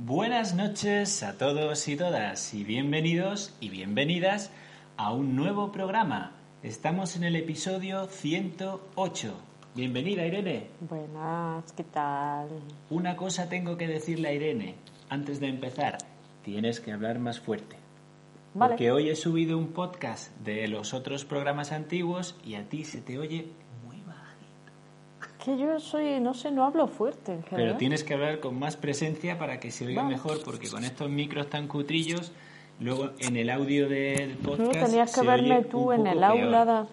Buenas noches a todos y todas y bienvenidos y bienvenidas a un nuevo programa. Estamos en el episodio 108. Bienvenida Irene. Buenas, ¿qué tal? Una cosa tengo que decirle a Irene antes de empezar. Tienes que hablar más fuerte. Vale. Porque hoy he subido un podcast de los otros programas antiguos y a ti se te oye. Que yo soy, no sé, no hablo fuerte en general. Pero tienes que hablar con más presencia para que se oiga mejor, porque con estos micros tan cutrillos, luego en el audio del podcast. No, tenías que se verme tú en el aula.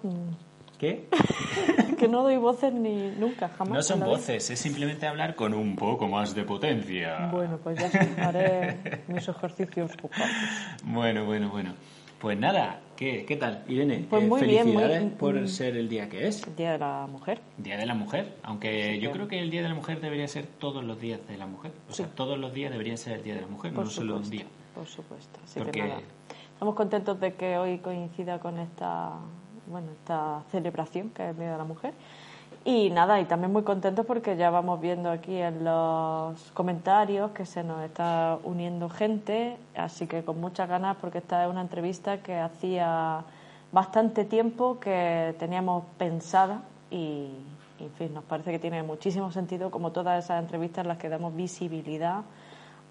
¿Qué? que no doy voces ni nunca, jamás. No son voces, es simplemente hablar con un poco más de potencia. Bueno, pues ya haré mis ejercicios vocales. Bueno, bueno, bueno. Pues nada, ¿qué, qué tal, Irene? Pues Eh, muy bien, muy- felicidades por mm. ser el día que es. Día de la Mujer. Día de la Mujer, aunque Sí, yo creo que el Día de la Mujer debería ser todos los días de la mujer. O sea, todos los días debería ser el Día de la Mujer, Por no solo un día. Por supuesto. Así Porque- que nada. Estamos contentos de que hoy coincida con esta, bueno, esta celebración que es el Día de la Mujer. Y nada, y también muy contentos porque ya vamos viendo aquí en los comentarios que se nos está uniendo gente, así que con muchas ganas porque esta es una entrevista que hacía bastante tiempo que teníamos pensada y, en fin, nos parece que tiene muchísimo sentido como todas esas entrevistas en las que damos visibilidad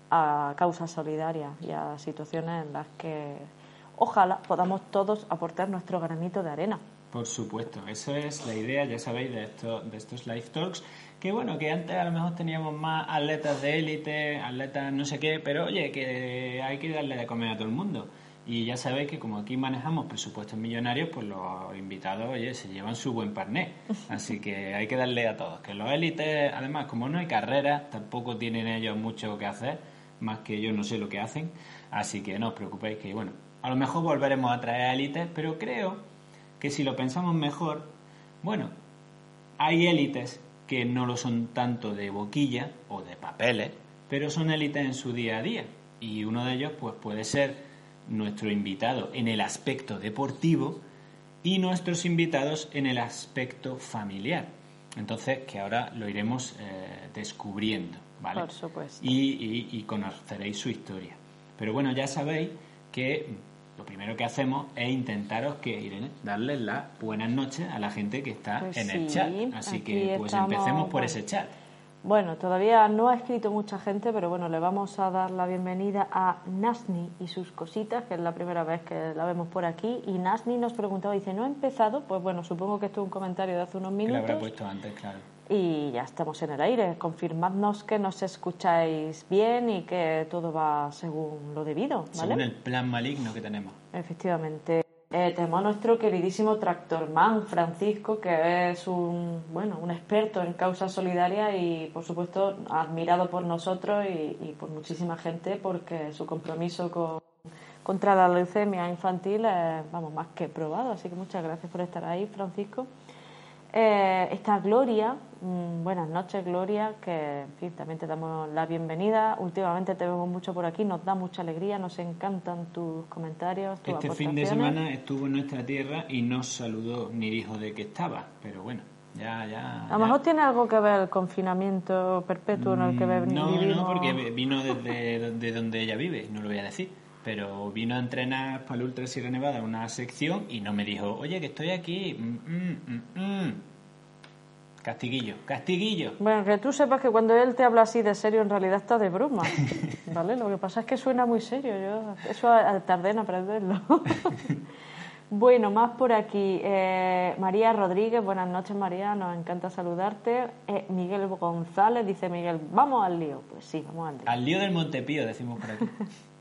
a causas solidarias y a situaciones en las que ojalá podamos todos aportar nuestro granito de arena. Por supuesto, eso es la idea, ya sabéis, de, esto, de estos live talks, que bueno, que antes a lo mejor teníamos más atletas de élite, atletas no sé qué, pero oye, que hay que darle de comer a todo el mundo. Y ya sabéis que como aquí manejamos presupuestos millonarios, pues los invitados, oye, se llevan su buen parné. Así que hay que darle a todos. Que los élites, además, como no hay carreras, tampoco tienen ellos mucho que hacer, más que yo no sé lo que hacen. Así que no os preocupéis que, bueno, a lo mejor volveremos a traer a élites, pero creo que si lo pensamos mejor, bueno, hay élites que no lo son tanto de boquilla o de papeles, pero son élites en su día a día. Y uno de ellos pues puede ser nuestro invitado en el aspecto deportivo y nuestros invitados en el aspecto familiar. Entonces, que ahora lo iremos eh, descubriendo, ¿vale? Por supuesto. Y, y- y conoceréis su historia. Pero bueno, ya sabéis que lo primero que hacemos es intentaros que, Irene, darles las buenas noches a la gente que está Pues en el chat. Así que pues estamos, empecemos por bueno. ese chat. Bueno, todavía no ha escrito mucha gente, pero bueno, le vamos a dar la bienvenida a Nasni y sus cositas, que es la primera vez que la vemos por aquí. Y Nasni nos preguntaba, dice, ¿no ha empezado? Pues bueno, supongo que esto es un comentario de hace unos Que lo habrá minutos. puesto antes, claro. Y ya estamos en el aire. Confirmadnos que nos escucháis bien y que todo va según lo debido, ¿vale? Según el plan maligno que tenemos. Efectivamente. Eh, tenemos a nuestro queridísimo tractorman Francisco, que es un bueno un experto en causas solidarias y por supuesto admirado por nosotros y, y por muchísima gente porque su compromiso con, contra la leucemia infantil es vamos más que probado. Así que muchas gracias por estar ahí, Francisco. Eh, está Gloria, mm, buenas noches Gloria, que en fin, también te damos la bienvenida. Últimamente te vemos mucho por aquí, nos da mucha alegría, nos encantan tus comentarios, tus Este fin de semana estuvo en nuestra tierra y no saludó ni dijo de qué estaba. Pero bueno, ya, ya. A lo mejor tiene algo que ver el confinamiento perpetuo en el que Mm, No, vivimos. no, porque vino desde de donde ella vive, no lo voy a decir. Pero vino a entrenar para el Ultra Sierra Nevada una sección y no me dijo, oye, que estoy aquí. Mm, mm, mm, mm. Castiguillo, castiguillo. Bueno, que tú sepas que cuando él te habla así de serio, en realidad está de broma. ¿Vale? Lo que pasa es que suena muy serio. Yo eso tardé en aprenderlo. bueno, más por aquí. Eh, María Rodríguez, buenas noches, María. Nos encanta saludarte. Eh, Miguel González dice: Miguel, vamos al lío. Pues sí, vamos al lío. Al lío del Montepío, decimos por aquí.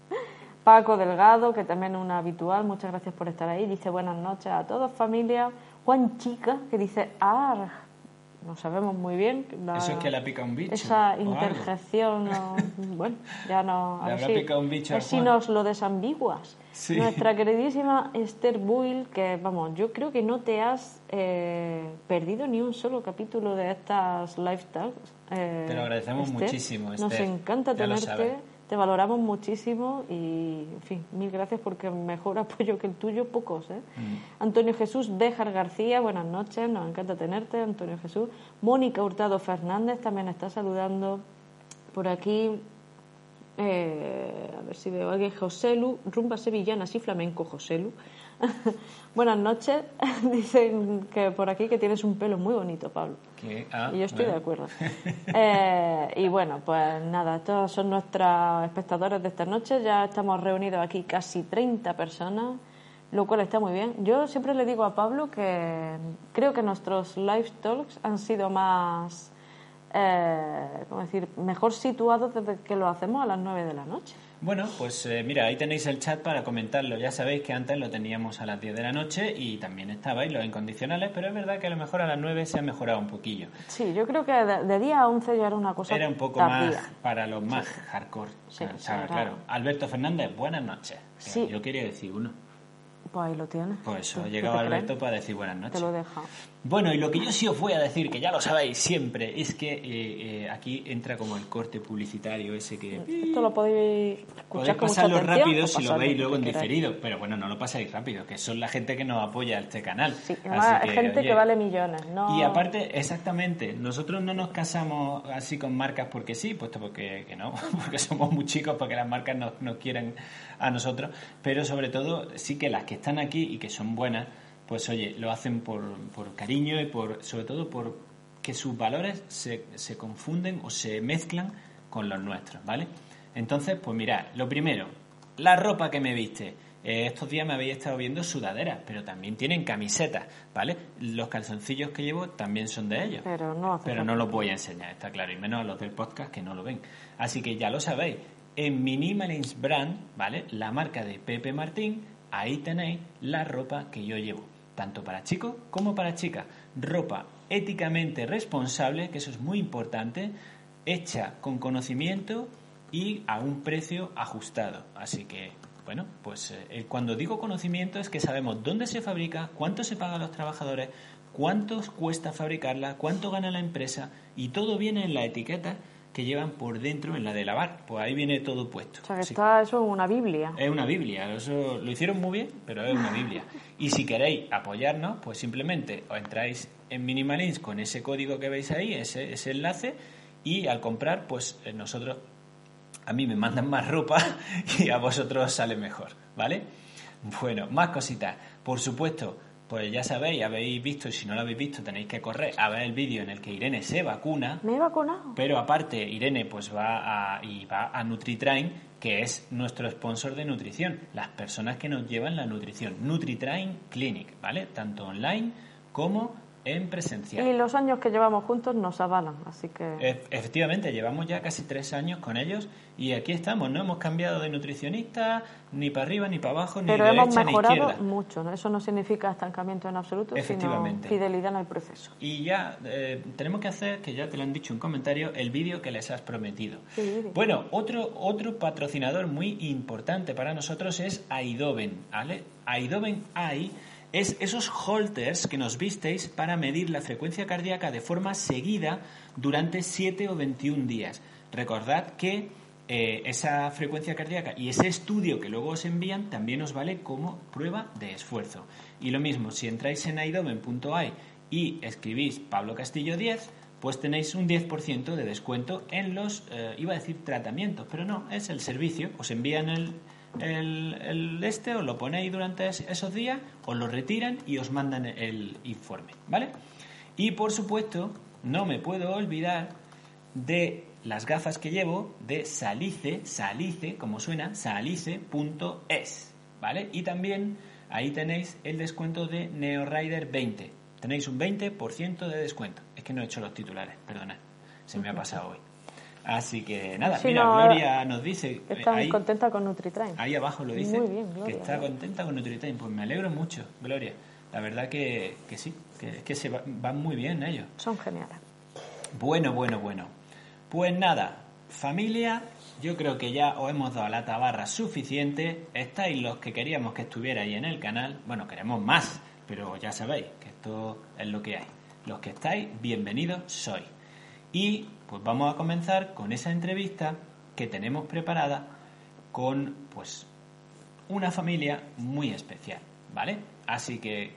Paco Delgado, que también es un habitual, muchas gracias por estar ahí. Dice buenas noches a todos, familia. Juan Chica, que dice, ah, no sabemos muy bien. la- Eso es que le ha picado un bicho. Esa interjección, no- bueno, ya no. Le ver habrá si, picado un bicho a ver si nos lo desambiguas. Sí. Nuestra queridísima Esther Buil, que vamos, yo creo que no te has eh, perdido ni un solo capítulo de estas lifestyles. Eh, Te lo agradecemos Esther. muchísimo, Nos encanta Ya tenerte. Te valoramos muchísimo y, en fin, mil gracias porque mejor apoyo que el tuyo, pocos. ¿eh? Mm. Antonio Jesús Dejar García, buenas noches, nos encanta tenerte, Antonio Jesús. Mónica Hurtado Fernández también está saludando por aquí. Eh, a ver si veo alguien. Joselu, rumba sevillana, y flamenco, Joselu. Buenas noches. Dicen que por aquí que tienes un pelo muy bonito, Pablo. Ah, y yo estoy de acuerdo. Eh, y bueno, pues nada, estos son nuestros espectadores de esta noche. Ya estamos reunidos aquí casi 30 personas, lo cual está muy bien. Yo siempre le digo a Pablo que creo que nuestros live talks han sido más, eh, ¿cómo decir?, mejor situados desde que lo hacemos a las 9 de la noche. Bueno, pues eh, mira, ahí tenéis el chat para comentarlo. Ya sabéis que antes lo teníamos a las 10 de la noche y también estabais los incondicionales, pero es verdad que a lo mejor a las 9 se ha mejorado un poquillo. Sí, yo creo que de, día a 11 ya era una cosa Era un poco más para los más hardcore. Sí, claro. Alberto Fernández, buenas noches. Sí. Yo quería decir uno. Pues ahí lo tienes. Pues eso, ha llegado Alberto para decir buenas noches. Te lo he dejado. Bueno, y lo que yo sí os voy a decir, que ya lo sabéis siempre, es que eh, eh, aquí entra como el corte publicitario ese que... Esto lo podéis escuchar Podéis pasarlo rápido si lo veis luego en diferido, pero bueno, no lo pasáis rápido, que son la gente que nos apoya este canal. Sí, además gente que vale millones, ¿no? Y aparte, exactamente, nosotros no nos casamos así con marcas porque sí, puesto porque que no, porque somos muy chicos, porque las marcas nos, nos quieren a nosotros, pero sobre todo sí que las que están aquí y que son buenas, pues oye, lo hacen por, por cariño y por, sobre todo por que sus valores se, se confunden o se mezclan con los nuestros, ¿vale? Entonces, pues mirad, lo primero, la ropa que me viste. Eh, estos días me habéis estado viendo sudaderas, pero también tienen camisetas, ¿vale? Los calzoncillos que llevo también son de ellos. Pero no, pero no los voy a enseñar, está claro, y menos a los del podcast que no lo ven. Así que ya lo sabéis, en Minimalist Brand, ¿vale? La marca de Pepe Martín, ahí tenéis la ropa que yo llevo tanto para chicos como para chicas. Ropa éticamente responsable, que eso es muy importante, hecha con conocimiento y a un precio ajustado. Así que, bueno, pues eh, cuando digo conocimiento es que sabemos dónde se fabrica, cuánto se paga a los trabajadores, cuánto cuesta fabricarla, cuánto gana la empresa y todo viene en la etiqueta que llevan por dentro en la de lavar. Pues ahí viene todo puesto. O sea, que está eso en una Biblia. Es una Biblia. Eso lo hicieron muy bien, pero es una Biblia. Y si queréis apoyarnos, pues simplemente os entráis en Minimalins con ese código que veis ahí, ese, ese enlace, y al comprar, pues eh, nosotros, a mí me mandan más ropa y a vosotros sale mejor, ¿vale? Bueno, más cositas. Por supuesto, pues ya sabéis, habéis visto, y si no lo habéis visto, tenéis que correr a ver el vídeo en el que Irene se vacuna. Me he vacunado. Pero aparte, Irene pues va a, y va a NutriTrain, que es nuestro sponsor de nutrición, las personas que nos llevan la nutrición. NutriTrain Clinic, ¿vale? Tanto online como en presencial. Y los años que llevamos juntos nos avalan, así que... efectivamente, llevamos ya casi tres años con ellos y aquí estamos, no hemos cambiado de nutricionista ni para arriba, ni para abajo, ni Pero hemos mejorado mucho, ¿no? eso no significa estancamiento en absoluto, sino fidelidad en el proceso. Y ya eh, tenemos que hacer, que ya te lo han dicho en comentario, el vídeo que les has prometido. bueno, otro, otro patrocinador muy importante para nosotros es Aidoven, ¿vale? Aidoven AI es esos holters que nos visteis para medir la frecuencia cardíaca de forma seguida durante 7 o 21 días. Recordad que eh, esa frecuencia cardíaca y ese estudio que luego os envían también os vale como prueba de esfuerzo. Y lo mismo, si entráis en aidomen.ai y escribís Pablo Castillo 10, pues tenéis un 10% de descuento en los, eh, iba a decir tratamientos, pero no, es el servicio. Os envían el, el, este, os lo ponéis durante esos días, os lo retiran y os mandan el informe, ¿vale? Y por supuesto, no me puedo olvidar de las gafas que llevo de Salice, Salice, como suena, salice.es, ¿vale? Y también ahí tenéis el descuento de NeoRider 20. Tenéis un 20% de descuento. Es que no he hecho los titulares, perdona, se me ha pasado hoy. Así que nada, mira, Gloria nos dice... Está muy contenta con NutriTrain. Ahí abajo lo dice. Que está contenta con NutriTrain. Pues me alegro mucho, Gloria. La verdad que, que sí, que, que se van muy bien ellos. Son geniales. Bueno, bueno, bueno. Pues nada, familia, yo creo que ya os hemos dado la tabarra suficiente. Estáis los que queríamos que estuvierais en el canal. Bueno, queremos más, pero ya sabéis que esto es lo que hay. Los que estáis, bienvenidos sois. Y pues vamos a comenzar con esa entrevista que tenemos preparada con pues una familia muy especial, ¿vale? Así que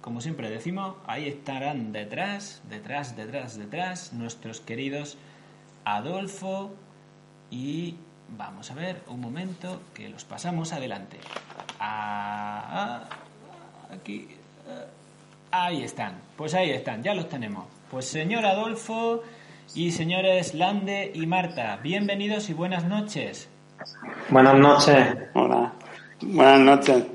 como siempre decimos, ahí estarán detrás, detrás, detrás, detrás nuestros queridos Adolfo y Vamos a ver, un momento, que los pasamos adelante. Ah, ah, aquí. ah, ahí están. Pues ahí están, ya los tenemos. Pues señor Adolfo y señores Lande y Marta, bienvenidos y buenas noches. Buenas noches. Hola. Buenas noches,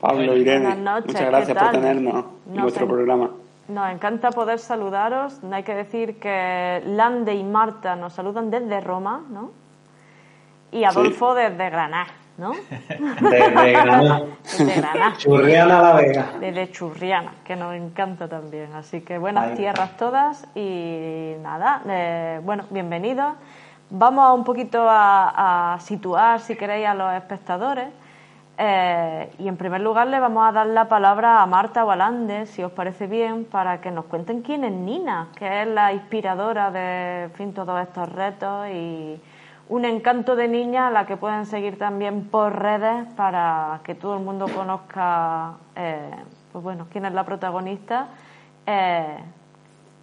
Pablo y Irene. Buenas noches, Muchas ¿qué gracias por tenernos en vuestro en- programa. Nos encanta poder saludaros. Hay que decir que Lande y Marta nos saludan desde Roma, ¿no? Y Adolfo desde Granada, ¿no? Desde Granada. Desde Granada. Churriana la Vega. Desde Churriana, que nos encanta también. Así que buenas Ahí tierras todas y nada, eh, bueno, bienvenidos. Vamos un poquito a, a situar, si queréis, a los espectadores. Eh, y en primer lugar le vamos a dar la palabra a Marta o a Lande, si os parece bien, para que nos cuenten quién es Nina, que es la inspiradora de en fin, todos estos retos y un encanto de niña a la que pueden seguir también por redes para que todo el mundo conozca eh, pues bueno, quién es la protagonista. Eh,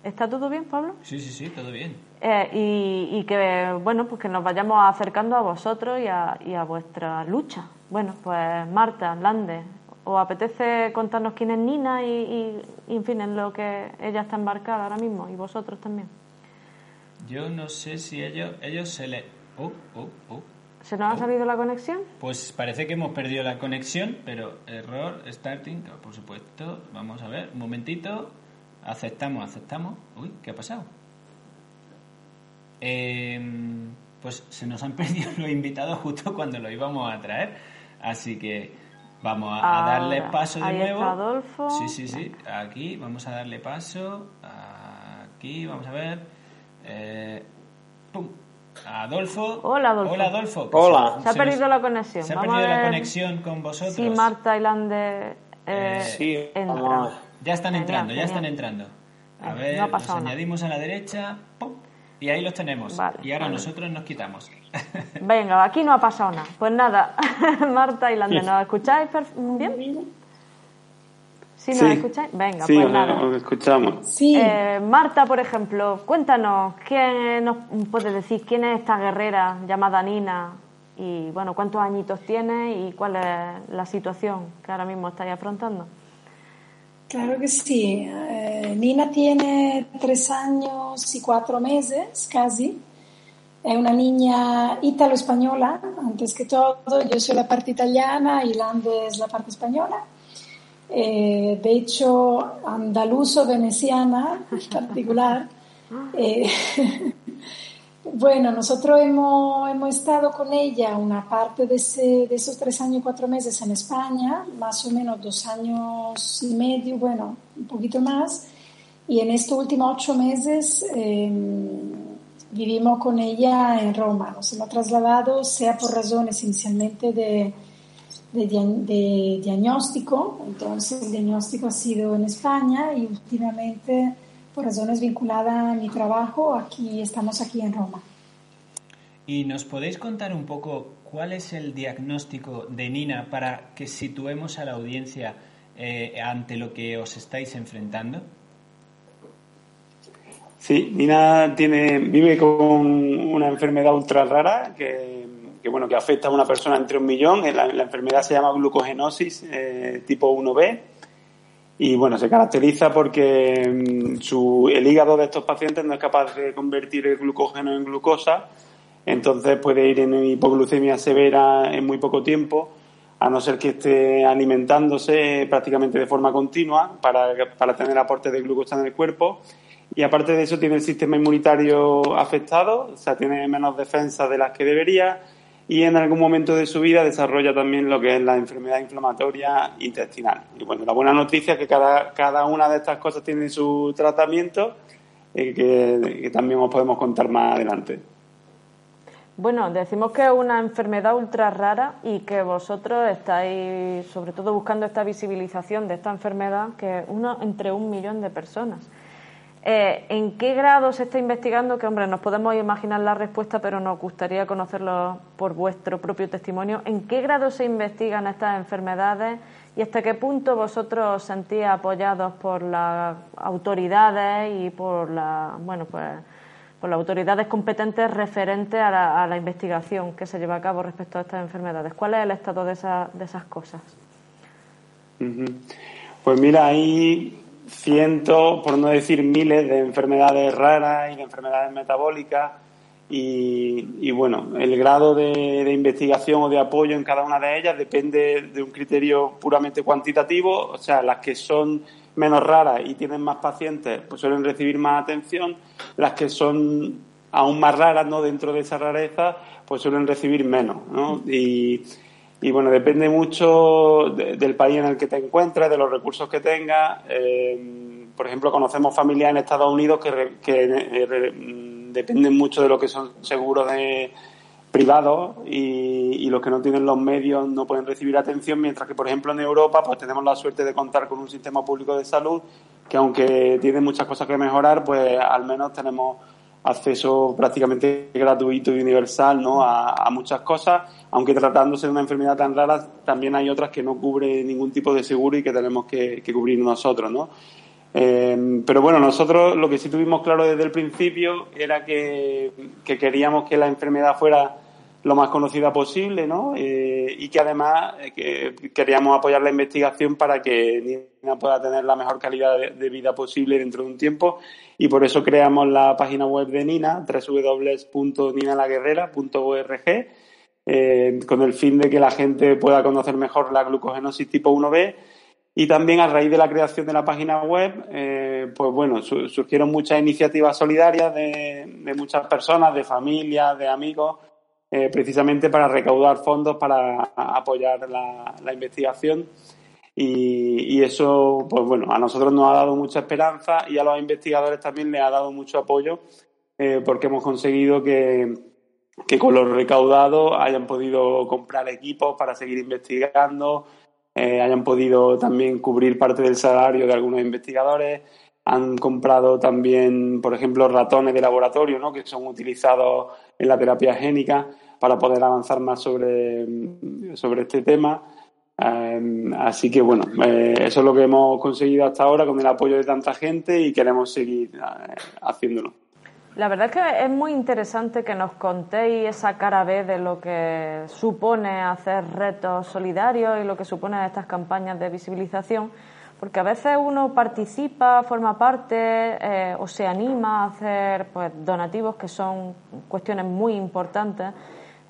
¿Está todo bien, Pablo? Sí, sí, sí, todo bien. Eh, y, y que bueno pues que nos vayamos acercando a vosotros y a, y a vuestra lucha bueno pues Marta Lande ¿os apetece contarnos quién es Nina y, y- y, en fin en lo que ella está embarcada ahora mismo y vosotros también Yo no sé si ellos, ellos se le... Oh, oh, oh. ¿se nos ha salido la conexión? Pues parece que hemos perdido la conexión, pero error, starting, por supuesto. Vamos a ver, un momentito. Aceptamos, aceptamos. Uy, ¿qué ha pasado? Em, pues se nos han perdido los invitados justo cuando los íbamos a traer. Así que vamos a, a darle paso de ahí nuevo. está Adolfo. Sí, sí, sí. Aquí vamos a darle paso. Aquí, vamos a ver. Eh, pum. Adolfo. Hola, Adolfo. Hola, Adolfo. que Hola. se ha se perdido nos- la conexión se ha Vamos perdido a la ver conexión con vosotros. si Marta y Lande eh, Eh, sí. Ya están Genial, entrando, ya están entrando. A ver, no los añadimos a la derecha, ¡pum! y ahí los tenemos. Vale, y ahora vale. nosotros nos quitamos. venga aquí no ha pasado nada pues nada Marta y Lande ¿nos escucháis bien? ¿Sí nos Sí. escucháis? venga sí, pues nada os escuchamos. Sí, Eh, Marta, por ejemplo, cuéntanos, ¿quién nos puedes decir quién es esta guerrera llamada Nina? Y bueno, ¿cuántos añitos tiene y cuál es la situación que ahora mismo estáis afrontando? claro que sí. Eh, Nina tiene tres años y cuatro meses casi. Es una niña italo-española, antes que todo. Yo soy la parte italiana y Lande es la parte española. Eh, de hecho, andaluzo-veneciana en particular. Eh, bueno, nosotros hemos, hemos estado con ella una parte de, ese- de esos tres años y cuatro meses en España, más o menos dos años y medio, bueno, un poquito más. Y en estos últimos ocho meses eh, vivimos con ella en Roma. Nos hemos trasladado, sea por razones inicialmente de, de, dia- de diagnóstico, entonces el diagnóstico ha sido en España y últimamente por razones vinculadas a mi trabajo, aquí estamos aquí en Roma. ¿Y nos podéis contar un poco cuál es el diagnóstico de Nina para que situemos a la audiencia eh, ante lo que os estáis enfrentando? Sí, Nina tiene, vive con una enfermedad ultra rara que, que, bueno, que afecta a una persona entre un millón. La, la enfermedad se llama glucogenosis eh, tipo 1B y bueno, se caracteriza porque mm, su, el hígado de estos pacientes no es capaz de convertir el glucógeno en glucosa, entonces puede ir en hipoglucemia severa en muy poco tiempo, a no ser que esté alimentándose prácticamente de forma continua para, para tener aporte de glucosa en el cuerpo. Y aparte de eso tiene el sistema inmunitario afectado, o sea, tiene menos defensas de las que debería y en algún momento de su vida desarrolla también lo que es la enfermedad inflamatoria intestinal. Y bueno, la buena noticia es que cada, cada una de estas cosas tiene su tratamiento, eh, que, que también os podemos contar más adelante. Bueno, decimos que es una enfermedad ultra rara y que vosotros estáis sobre todo buscando esta visibilización de esta enfermedad que es uno entre un millón de personas. Eh, ¿En qué grado se está investigando? Que, hombre, nos podemos imaginar la respuesta, pero nos gustaría conocerlo por vuestro propio testimonio. ¿En qué grado se investigan estas enfermedades y hasta qué punto vosotros os sentís apoyados por las autoridades y por la, bueno, pues, por las autoridades competentes referentes a la, investigación que se lleva a cabo respecto a estas enfermedades. ¿Cuál es el estado de, esas cosas? Pues mira, hay cientos, por no decir miles, de enfermedades raras y de enfermedades metabólicas. Y, bueno, el grado de, de, investigación o de apoyo en cada una de ellas depende de un criterio puramente cuantitativo, o sea, las que son menos raras y tienen más pacientes, pues suelen recibir más atención. Las que son aún más raras, ¿no? Dentro de esa rareza, pues suelen recibir menos, ¿no? Y, y bueno, depende mucho del país en el que te encuentres, de los recursos que tengas. Eh, por ejemplo, conocemos familias en Estados Unidos que, que eh, dependen mucho de lo que son seguros de privados y, los que no tienen los medios no pueden recibir atención, mientras que, por ejemplo, en Europa pues tenemos la suerte de contar con un sistema público de salud que, aunque tiene muchas cosas que mejorar, pues al menos tenemos acceso prácticamente gratuito y universal ¿no? a, muchas cosas, aunque tratándose de una enfermedad tan rara, también hay otras que no cubre ningún tipo de seguro y que tenemos que, cubrir nosotros. ¿no? Eh, pero bueno, nosotros lo que sí tuvimos claro desde el principio era que queríamos que la enfermedad fuera lo más conocida posible, ¿no? Eh, y que además eh, queríamos apoyar la investigación para que Nina pueda tener la mejor calidad de, vida posible dentro de un tiempo y por eso creamos la página web de Nina, www.ninalaguerrera.org, eh, con el fin de que la gente pueda conocer mejor la glucogenosis tipo 1B y también a raíz de la creación de la página web, eh, pues bueno, surgieron muchas iniciativas solidarias de muchas personas, de familias, de amigos, eh, precisamente para recaudar fondos para apoyar la, investigación. Y, eso, pues bueno, a nosotros nos ha dado mucha esperanza y a los investigadores también les ha dado mucho apoyo eh, porque hemos conseguido que, que, con los recaudados hayan podido comprar equipos para seguir investigando, eh, hayan podido también cubrir parte del salario de algunos investigadores, han comprado también, por ejemplo, ratones de laboratorio, ¿no? que son utilizados en la terapia génica para poder avanzar más sobre, sobre este tema. Eh, así que bueno, eh, eso es lo que hemos conseguido hasta ahora con el apoyo de tanta gente y queremos seguir eh, haciéndolo. La verdad es que es muy interesante que nos contéis esa cara B de lo que supone hacer retos solidarios y lo que supone estas campañas de visibilización porque a veces uno participa, forma parte eh, o se anima a hacer pues, donativos que son cuestiones muy importantes.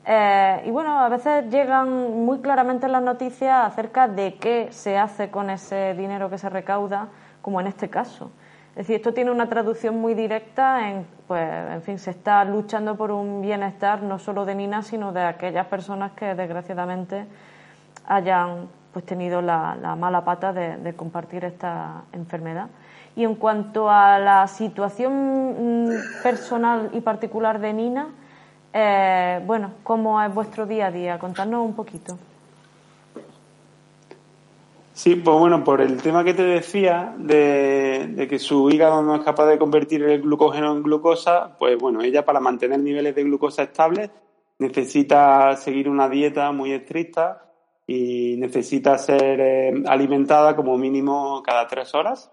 Eh, y bueno, a veces llegan muy claramente las noticias acerca de qué se hace con ese dinero que se recauda, como en este caso. Es decir, esto tiene una traducción muy directa en, pues, en fin, se está luchando por un bienestar no solo de Nina, sino de aquellas personas que desgraciadamente hayan pues tenido la, mala pata de, compartir esta enfermedad. Y en cuanto a la situación mm, personal y particular de Nina, eh, bueno, ¿cómo es vuestro día a día? Contadnos un poquito. Sí, pues bueno, por el tema que te decía de, que su hígado no es capaz de convertir el glucógeno en glucosa, pues bueno, ella para mantener niveles de glucosa estables necesita seguir una dieta muy estricta y necesita ser eh, alimentada como mínimo cada tres horas.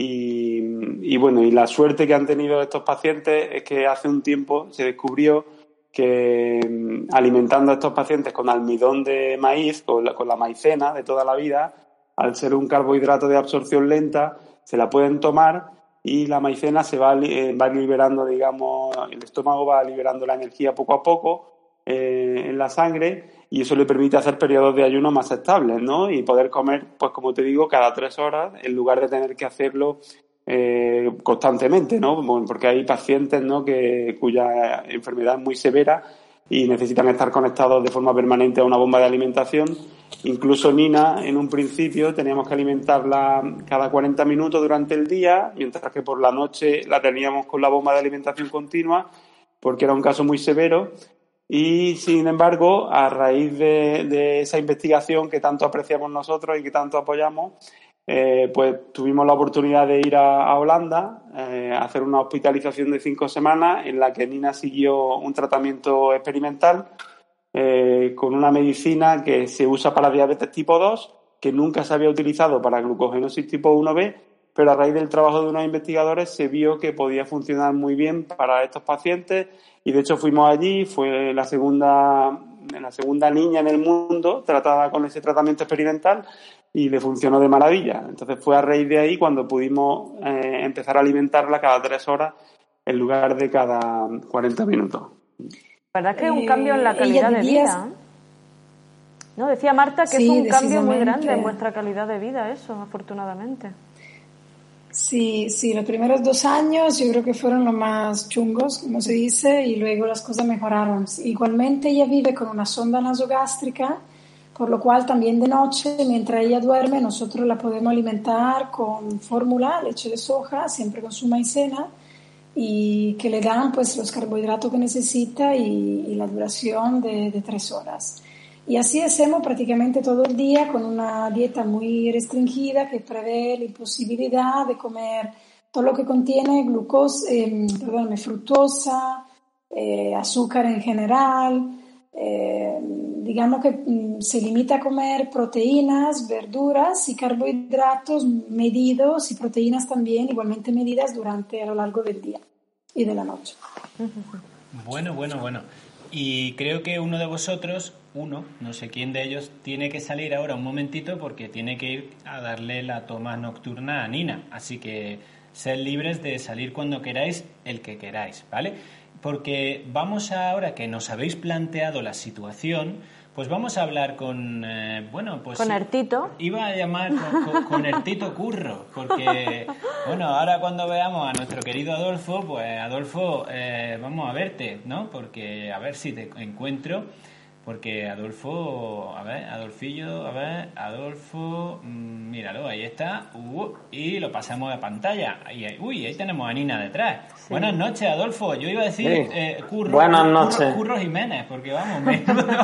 Y, bueno, y la suerte que han tenido estos pacientes es que hace un tiempo se descubrió que mm, alimentando a estos pacientes con almidón de maíz, con la, con la maicena de toda la vida, al ser un carbohidrato de absorción lenta, se la pueden tomar y la maicena se va, eh, va liberando, digamos, el estómago va liberando la energía poco a poco eh, en la sangre y eso le permite hacer periodos de ayuno más estables, ¿no? Y poder comer, pues como te digo, cada tres horas en lugar de tener que hacerlo eh, constantemente, ¿no? Porque hay pacientes, ¿no? Que, cuya enfermedad es muy severa y necesitan estar conectados de forma permanente a una bomba de alimentación. Incluso Nina, en un principio, teníamos que alimentarla cada 40 minutos durante el día, mientras que por la noche la teníamos con la bomba de alimentación continua, porque era un caso muy severo y sin embargo, a raíz de, esa investigación que tanto apreciamos nosotros y que tanto apoyamos, eh, pues tuvimos la oportunidad de ir a, Holanda eh, a hacer una hospitalización de cinco semanas en la que Nina siguió un tratamiento experimental eh, con una medicina que se usa para diabetes tipo 2, que nunca se había utilizado para glucogenosis tipo 1B, pero a raíz del trabajo de unos investigadores se vio que podía funcionar muy bien para estos pacientes y de hecho fuimos allí, fue la segunda, la segunda niña en el mundo tratada con ese tratamiento experimental y le funcionó de maravilla. Entonces fue a raíz de ahí cuando pudimos eh, empezar a alimentarla cada tres horas en lugar de cada 40 minutos. ¿Verdad que es un cambio en la eh, calidad de vida? No, decía Marta que es un cambio muy grande en vuestra calidad de vida, eso, afortunadamente. Sí, sí, los primeros dos años yo creo que fueron los más chungos, como se dice, y luego las cosas mejoraron. Igualmente ella vive con una sonda nasogástrica, por lo cual también de noche, mientras ella duerme, nosotros la podemos alimentar con fórmula, leche de soja, siempre con su maicena, y que le dan pues los carbohidratos que necesita y, la duración de, de tres horas. Y así hacemos prácticamente todo el día con una dieta muy restringida que prevé la imposibilidad de comer todo lo que contiene glucosa, eh, fructosa, eh, azúcar en general. Eh, digamos que mm, se limita a comer proteínas, verduras y carbohidratos medidos y proteínas también igualmente medidas durante a lo largo del día y de la noche. Bueno, bueno, bueno. Y creo que uno de vosotros, uno, no sé quién de ellos, tiene que salir ahora un momentito porque tiene que ir a darle la toma nocturna a Nina. Así que sed libres de salir cuando queráis, el que queráis, ¿vale? Porque vamos ahora que nos habéis planteado la situación, pues vamos a hablar con, eh, bueno, pues... Con Ertito. Iba a llamar con, con, Curro, porque, bueno, ahora cuando veamos a nuestro querido Adolfo, pues Adolfo, eh, vamos a verte, ¿no? Porque a ver si te encuentro porque Adolfo, a ver, Adolfillo, a ver, Adolfo, mm, míralo, ahí está, uh, y lo pasamos a pantalla. Y, uy, ahí tenemos a Nina detrás. Buenas noches, Adolfo. Yo iba a decir eh, curro, Buenas noches. Curro, Jiménez, porque vamos, menudo,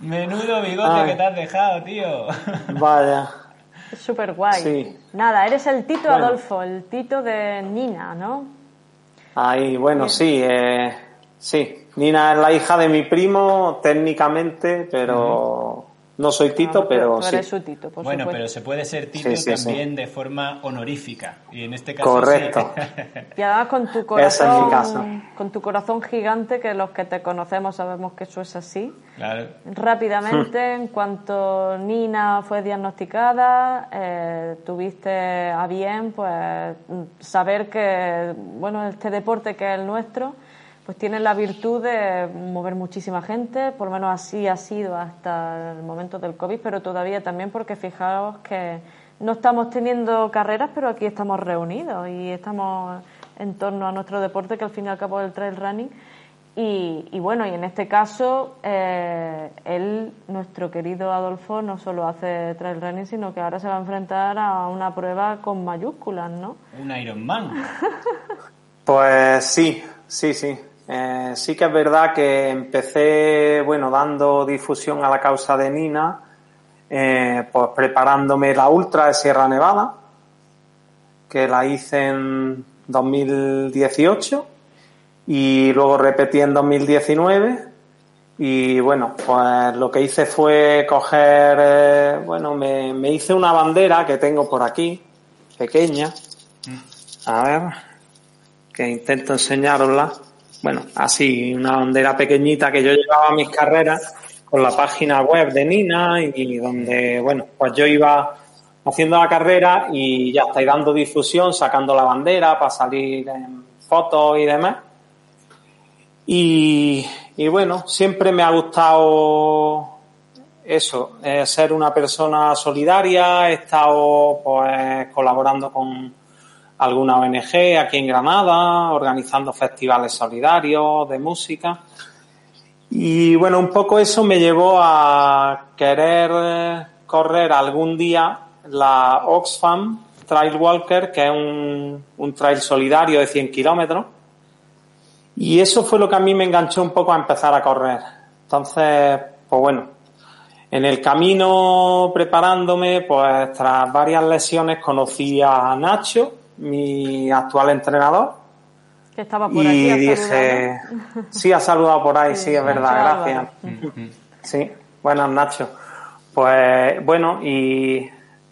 menudo bigote que te has dejado, tío. Vaya. Súper guay. Nada, eres el Tito Adolfo, el Tito de Nina, ¿no? Ahí, bueno, sí, eh, sí, Nina es la hija de mi primo, técnicamente, pero no soy Tito, pero, sí. Su tito, bueno, pero se puede ser Tito también de forma honorífica. Y en este caso. Correcto. y además con tu corazón. Con tu corazón gigante, que los que te conocemos sabemos que eso es así. Claro. Rápidamente, en cuanto Nina fue diagnosticada, eh, tuviste a bien pues saber que, bueno, este deporte que es el nuestro pues tiene la virtud de mover muchísima gente, por lo menos así ha sido hasta el momento del COVID, pero todavía también porque fijaos que no estamos teniendo carreras, pero aquí estamos reunidos y estamos en torno a nuestro deporte, que al fin y al cabo es el trail running. Y, bueno, y en este caso, eh, él, nuestro querido Adolfo, no solo hace trail running, sino que ahora se va a enfrentar a una prueba con mayúsculas, ¿no? Un Ironman. pues sí, sí, sí. Eh, sí que es verdad que empecé, bueno, dando difusión a la causa de Nina, eh, pues preparándome la Ultra de Sierra Nevada, que la hice en 2018 y luego repetí en 2019 y bueno, pues lo que hice fue coger, eh, bueno, me, me hice una bandera que tengo por aquí, pequeña, mm. a ver, que intento enseñarosla bueno, así, una bandera pequeñita que yo llevaba a mis carreras con la página web de Nina y donde, bueno, pues yo iba haciendo la carrera y ya estáis dando difusión, sacando la bandera para salir en fotos y demás. Y, bueno, siempre me ha gustado eso, eh, ser una persona solidaria, he estado pues colaborando con alguna ONG aquí en Granada, organizando festivales solidarios de música. Y bueno, un poco eso me llevó a querer correr algún día la Oxfam Trail Walker, que es un, un trail solidario de 100 kilómetros. Y eso fue lo que a mí me enganchó un poco a empezar a correr. Entonces, pues bueno, en el camino preparándome, pues tras varias lesiones conocí a Nacho, mi actual entrenador. Que estaba por y dije, sí, ha saludado por ahí, sí, es verdad, gracias. Sí, buenas Nacho. Pues bueno, y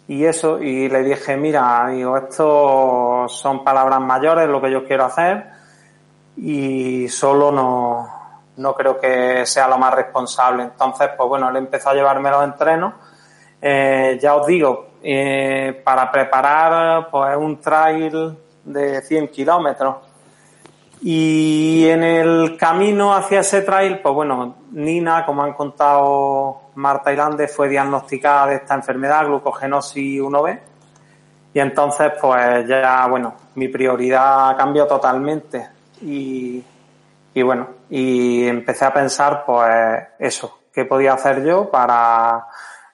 y eso, y le dije, mira, digo, esto son palabras mayores, lo que yo quiero hacer, y solo no, no creo que sea lo más responsable. Entonces, pues bueno, él empezó a llevarme los entrenos. Eh, ya os digo, eh, para preparar pues un trail de 100 kilómetros. Y en el camino hacia ese trail, pues bueno, Nina, como han contado Marta Irlande fue diagnosticada de esta enfermedad, glucogenosis 1B. Y entonces, pues ya, bueno, mi prioridad cambió totalmente. Y, y bueno, y empecé a pensar, pues eso, qué podía hacer yo para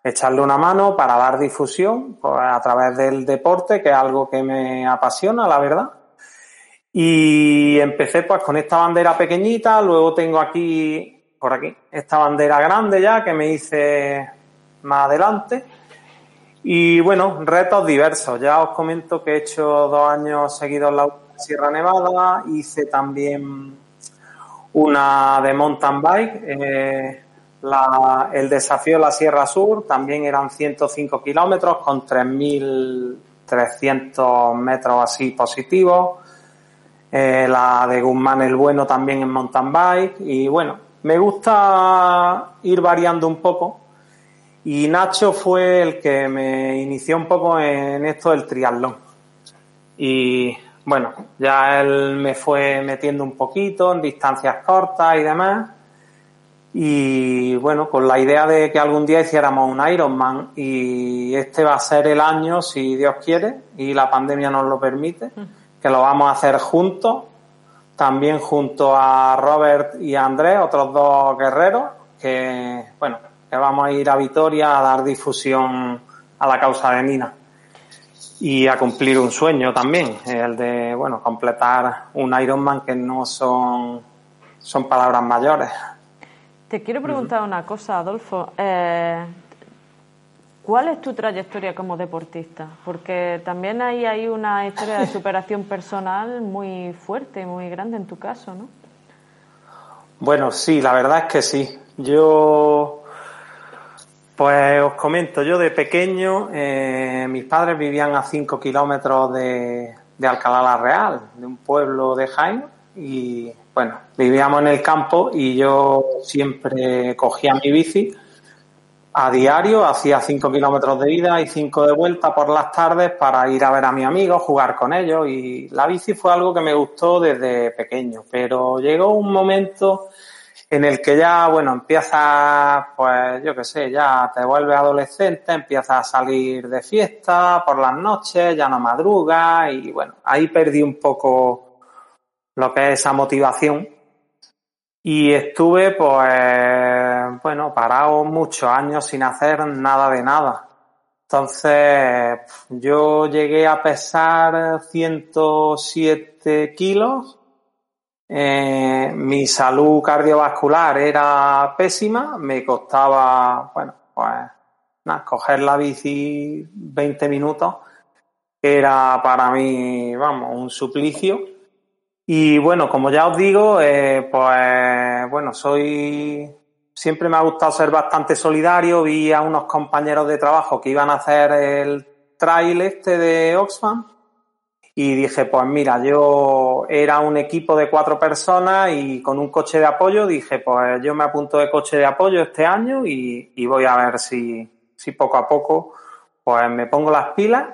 echarle una mano, para dar difusión pues, a través del deporte, que es algo que me apasiona, la verdad. Y empecé pues con esta bandera pequeñita, luego tengo aquí por aquí, esta bandera grande ya que me hice más adelante. Y bueno, retos diversos. Ya os comento que he hecho dos años seguidos la Sierra Nevada, hice también una de mountain bike, eh, el desafío de la Sierra Sur, también eran 105 kilómetros con 3.300 metros así positivos. Eh, la de Guzmán el Bueno también en mountain bike y bueno, me gusta ir variando un poco y Nacho fue el que me inició un poco en esto del triatlón. Y bueno, ya él me fue metiendo un poquito en distancias cortas y demás. Y bueno, con la idea de que algún día hiciéramos un Ironman y este va a ser el año, si Dios quiere, y la pandemia nos lo permite, que lo vamos a hacer juntos. También junto a Robert y a Andrés, otros dos guerreros, que bueno, que vamos a ir a Vitoria a dar difusión a la causa de Nina. Y a cumplir un sueño también, el de bueno, completar un Ironman que no son, son palabras mayores. Te quiero preguntar una cosa, Adolfo. Eh, ¿Cuál es tu trayectoria como deportista? Porque también ahí hay una historia de superación personal muy fuerte, muy grande en tu caso, ¿no? Bueno, sí, la verdad es que sí. Yo, pues os comento, yo de pequeño, eh, mis padres vivían a 5 kilómetros de, de Alcalá la Real, de un pueblo de Jaén, y bueno, vivíamos en el campo y yo siempre cogía mi bici a diario, hacía 5 kilómetros de ida y 5 de vuelta por las tardes para ir a ver a mi amigo, jugar con ellos y la bici fue algo que me gustó desde pequeño, pero llegó un momento en el que ya, bueno, empiezas, pues yo qué sé, ya te vuelves adolescente, empiezas a salir de fiesta por las noches, ya no madrugas y bueno, ahí perdí un poco lo que es esa motivación y estuve, pues, bueno, parado muchos años sin hacer nada de nada. Entonces, yo llegué a pesar 107 kilos. Eh, mi salud cardiovascular era pésima. Me costaba, bueno, pues, nada, coger la bici 20 minutos era para mí, vamos, un suplicio. Y bueno, como ya os digo, eh, pues bueno, soy. Siempre me ha gustado ser bastante solidario. Vi a unos compañeros de trabajo que iban a hacer el trail este de Oxfam. Y dije, pues mira, yo era un equipo de cuatro personas y con un coche de apoyo dije, pues yo me apunto de coche de apoyo este año y, y voy a ver si, si poco a poco pues me pongo las pilas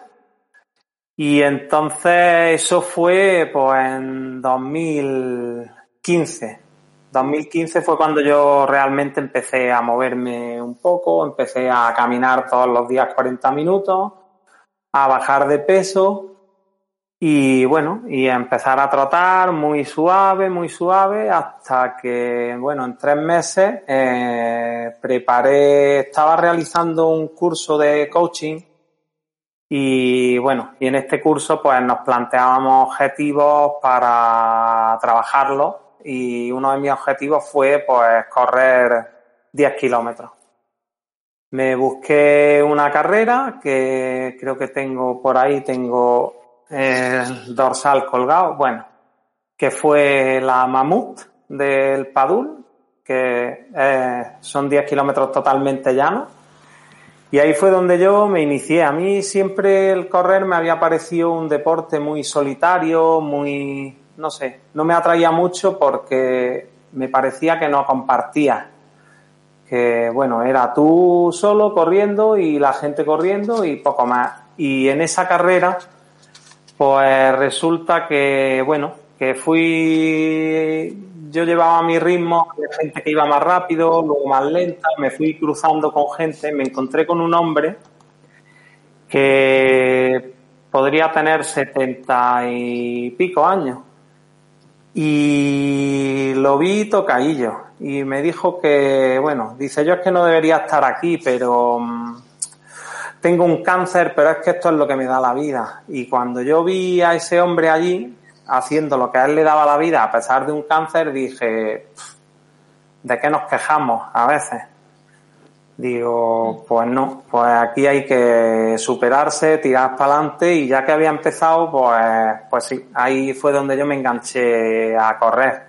y entonces eso fue pues en 2015. 2015 fue cuando yo realmente empecé a moverme un poco, empecé a caminar todos los días 40 minutos, a bajar de peso y bueno, y a empezar a trotar muy suave, muy suave, hasta que, bueno, en tres meses eh, preparé, estaba realizando un curso de coaching y bueno, y en este curso pues nos planteábamos objetivos para trabajarlo y uno de mis objetivos fue pues correr 10 kilómetros. Me busqué una carrera que creo que tengo por ahí, tengo el dorsal colgado, bueno, que fue la Mamut del Padul, que eh, son 10 kilómetros totalmente llanos Y ahí fue donde yo me inicié. A mí siempre el correr me había parecido un deporte muy solitario, muy, no sé, no me atraía mucho porque me parecía que no compartía. Que bueno, era tú solo corriendo y la gente corriendo y poco más. Y en esa carrera, pues resulta que, bueno, que fui yo llevaba mi ritmo, había gente que iba más rápido, luego más lenta, me fui cruzando con gente, me encontré con un hombre que podría tener setenta y pico años. Y lo vi tocadillo y me dijo que, bueno, dice yo es que no debería estar aquí, pero mm, tengo un cáncer, pero es que esto es lo que me da la vida. Y cuando yo vi a ese hombre allí, haciendo lo que a él le daba la vida a pesar de un cáncer, dije, ¿de qué nos quejamos a veces? Digo, pues no, pues aquí hay que superarse, tirar para adelante y ya que había empezado, pues, pues sí, ahí fue donde yo me enganché a correr.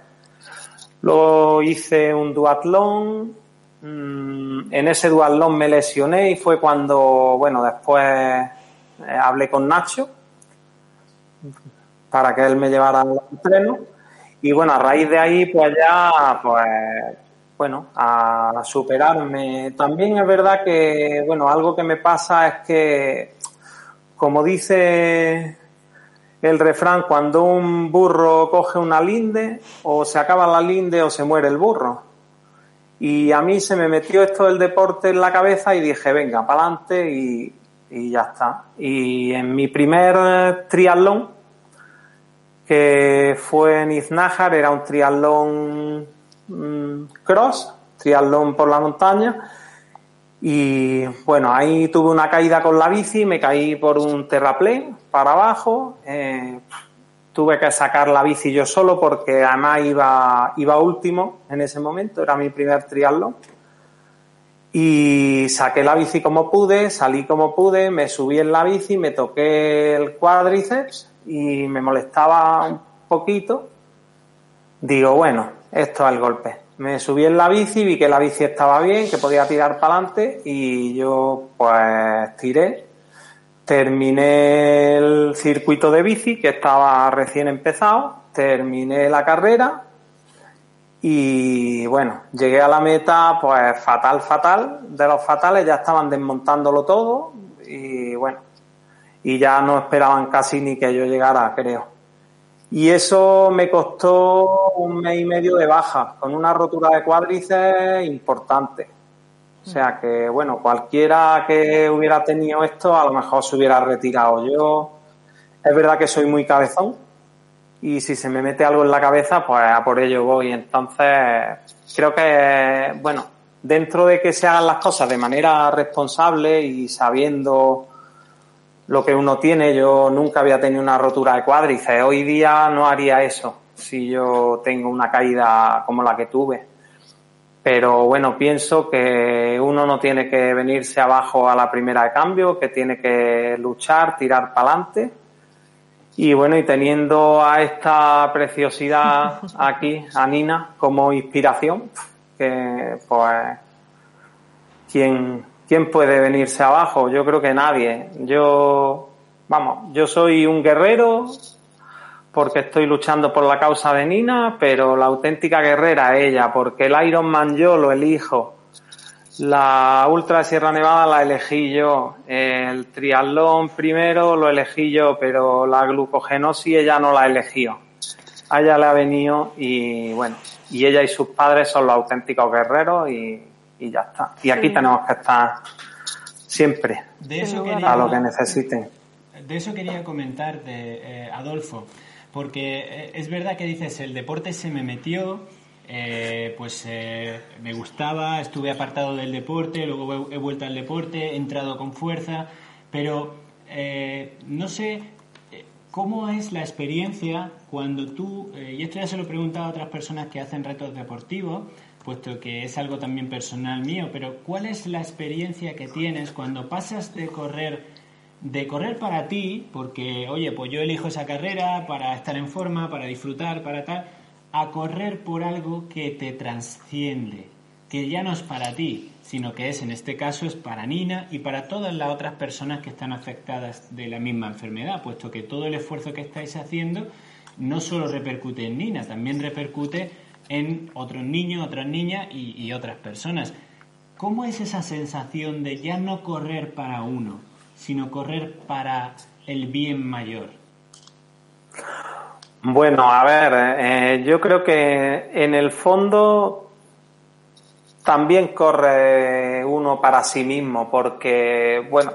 Luego hice un duatlón, mm, en ese duatlón me lesioné y fue cuando, bueno, después eh, hablé con Nacho, para que él me llevara al entreno. Y bueno, a raíz de ahí, pues ya, pues, bueno, a superarme. También es verdad que, bueno, algo que me pasa es que, como dice el refrán, cuando un burro coge una linde, o se acaba la linde o se muere el burro. Y a mí se me metió esto del deporte en la cabeza y dije, venga, para adelante y, y ya está. Y en mi primer triatlón, que fue en Iznájar, era un triatlón mm, cross, triatlón por la montaña. Y bueno, ahí tuve una caída con la bici, me caí por un terraplén para abajo. Eh, tuve que sacar la bici yo solo porque además iba, iba último en ese momento, era mi primer triatlón. Y saqué la bici como pude, salí como pude, me subí en la bici, me toqué el cuádriceps y me molestaba un poquito, digo, bueno, esto es el golpe. Me subí en la bici, vi que la bici estaba bien, que podía tirar para adelante y yo pues tiré. Terminé el circuito de bici que estaba recién empezado, terminé la carrera y bueno, llegué a la meta pues fatal, fatal. De los fatales ya estaban desmontándolo todo y bueno, y ya no esperaban casi ni que yo llegara, creo. Y eso me costó un mes y medio de baja, con una rotura de cuádriceps importante. O sea que, bueno, cualquiera que hubiera tenido esto a lo mejor se hubiera retirado. Yo, es verdad que soy muy cabezón y si se me mete algo en la cabeza, pues a por ello voy. Entonces, creo que, bueno, dentro de que se hagan las cosas de manera responsable y sabiendo lo que uno tiene. Yo nunca había tenido una rotura de cuádriceps. Hoy día no haría eso si yo tengo una caída como la que tuve. Pero bueno, pienso que uno no tiene que venirse abajo a la primera de cambio, que tiene que luchar, tirar para adelante. Y bueno, y teniendo a esta preciosidad aquí, a Nina, como inspiración, que pues, quien, ¿Quién puede venirse abajo? Yo creo que nadie. Yo, vamos, yo soy un guerrero porque estoy luchando por la causa de Nina, pero la auténtica guerrera es ella, porque el Ironman yo lo elijo. La Ultra Sierra Nevada la elegí yo. El triatlón primero lo elegí yo, pero la glucogenosis ella no la eligió. A ella le ha venido y bueno, y ella y sus padres son los auténticos guerreros y, y ya está. Y aquí tenemos que estar siempre de eso a lo que necesiten. De eso quería comentarte, eh, Adolfo, porque eh, es verdad que dices, el deporte se me metió, eh, pues me gustaba, estuve apartado del deporte, luego he vuelto al deporte, he entrado con fuerza, pero no sé cómo es la experiencia cuando tú, y esto ya se lo he preguntado a otras personas que hacen retos deportivos, puesto que es algo también personal mío, pero ¿cuál es la experiencia que tienes cuando pasas de correr, de correr para ti, porque, oye, pues yo elijo esa carrera para estar en forma, para disfrutar, para tal, a correr por algo que te trasciende? que ya no es para ti, sino que es en este caso es para Nina y para todas las otras personas que están afectadas de la misma enfermedad, puesto que todo el esfuerzo que estáis haciendo no solo repercute en Nina, también repercute en otros niños, otras niñas y, otras personas. ¿Cómo es esa sensación de ya no correr para uno, sino correr para el bien mayor? Bueno, a ver, eh, yo creo que en el fondo también corre uno para sí mismo, porque, bueno,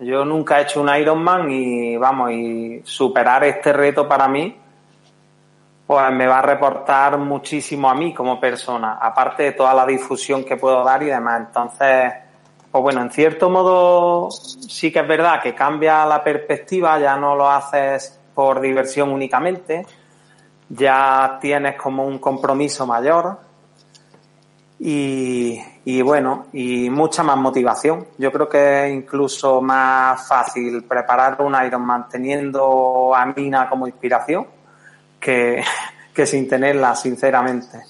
yo nunca he hecho un Ironman y vamos, y superar este reto para mí, pues me va a reportar muchísimo a mí como persona, aparte de toda la difusión que puedo dar y demás. Entonces, pues bueno, en cierto modo sí que es verdad que cambia la perspectiva, ya no lo haces por diversión únicamente, ya tienes como un compromiso mayor y, y bueno, y mucha más motivación. Yo creo que es incluso más fácil preparar un Ironman teniendo a Mina como inspiración que, que sin tenerla, sinceramente.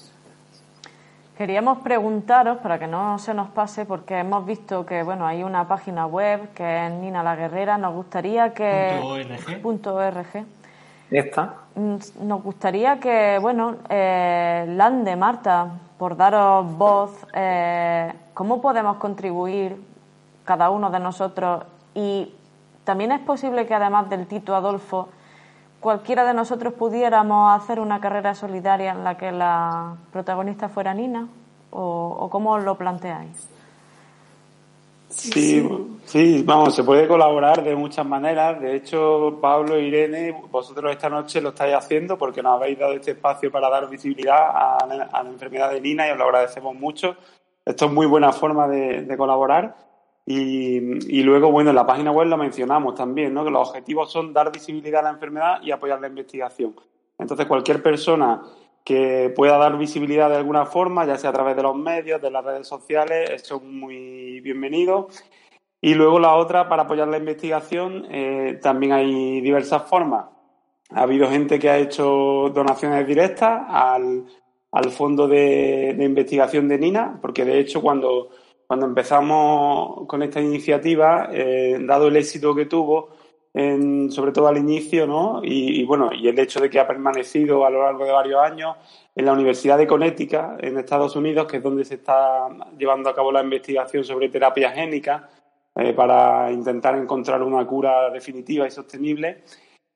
Queríamos preguntaros, para que no se nos pase, porque hemos visto que bueno hay una página web que es Nina la Guerrera. Nos gustaría que. Punto .org. ¿Esta? Mm, nos gustaría que, bueno, eh, Lande, Marta, por daros voz, eh, ¿cómo podemos contribuir cada uno de nosotros? Y también es posible que además del Tito Adolfo, cualquiera de nosotros pudiéramos hacer una carrera solidaria en la que la protagonista fuera Nina? ¿O, cómo lo planteáis? Sí, sí, vamos, se puede colaborar de muchas maneras. De hecho, Pablo Irene, vosotros esta noche lo estáis haciendo porque nos habéis dado este espacio para dar visibilidad a, la enfermedad de Nina y os lo agradecemos mucho. Esto es muy buena forma de colaborar. Y, luego, bueno, en la página web lo mencionamos también, ¿no? Que los objetivos son dar visibilidad a la enfermedad y apoyar la investigación. Entonces, cualquier persona que pueda dar visibilidad de alguna forma, ya sea a través de los medios, de las redes sociales, es muy bienvenido. Y luego la otra, para apoyar la investigación, eh, también hay diversas formas. Ha habido gente que ha hecho donaciones directas al, al fondo de, de investigación de Nina, porque de hecho cuando cuando empezamos con esta iniciativa, eh, dado el éxito que tuvo, en, sobre todo al inicio, ¿no? Y, bueno, y el hecho de que ha permanecido a lo largo de varios años en la Universidad de Connecticut, en Estados Unidos, que es donde se está llevando a cabo la investigación sobre terapia génica, eh, para intentar encontrar una cura definitiva y sostenible.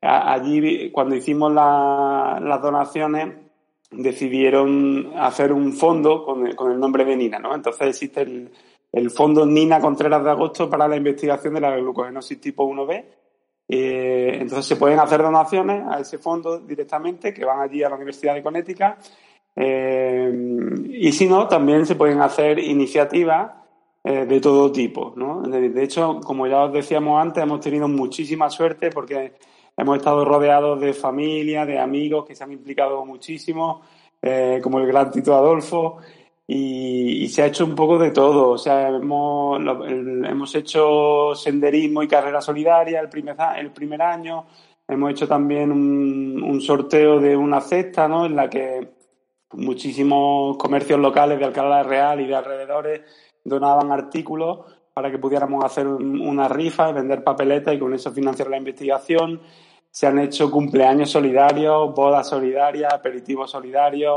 allí, cuando hicimos las donaciones, decidieron hacer un fondo con el, con el nombre de Nina, ¿no? Entonces existe el, el, fondo Nina Contreras de Agosto para la investigación de la glucogenosis tipo 1B. Eh, entonces se pueden hacer donaciones a ese fondo directamente que van allí a la Universidad de Connecticut. Eh, y si no, también se pueden hacer iniciativas eh, de todo tipo, ¿no? De hecho, como ya os decíamos antes, hemos tenido muchísima suerte porque Hemos estado rodeados de familia, de amigos que se han implicado muchísimo, eh, como el gran Tito Adolfo, y, se ha hecho un poco de todo. O sea, hemos, hemos hecho senderismo y carrera solidaria el primer, el primer año. Hemos hecho también un, sorteo de una cesta, ¿no? En la que muchísimos comercios locales de Alcalá Real y de alrededores donaban artículos para que pudiéramos hacer una rifa y vender papeletas y con eso financiar la investigación se han hecho cumpleaños solidarios, bodas solidarias, aperitivos solidarios,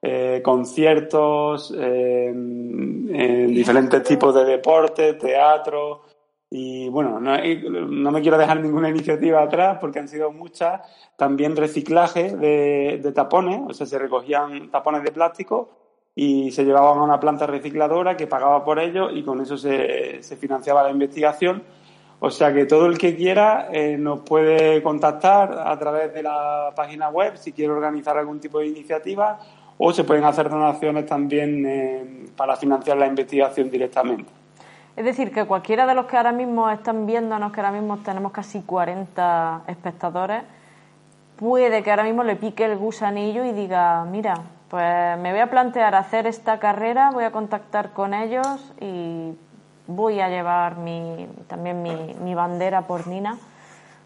eh, conciertos, en diferentes tipos de deportes, teatro. Y bueno, no, no, me quiero dejar ninguna iniciativa atrás porque han sido muchas. También reciclaje de, de tapones, o sea, se recogían tapones de plástico y se llevaban a una planta recicladora que pagaba por ello y con eso se, se financiaba la investigación o sea que todo el que quiera eh, nos puede contactar a través de la página web si quiere organizar algún tipo de iniciativa o se pueden hacer donaciones también eh, para financiar la investigación directamente. Es decir, que cualquiera de los que ahora mismo están viéndonos, que ahora mismo tenemos casi 40 espectadores, puede que ahora mismo le pique el gusanillo y diga, mira, pues me voy a plantear hacer esta carrera, voy a contactar con ellos y voy a llevar mi, también mi, bandera por Nina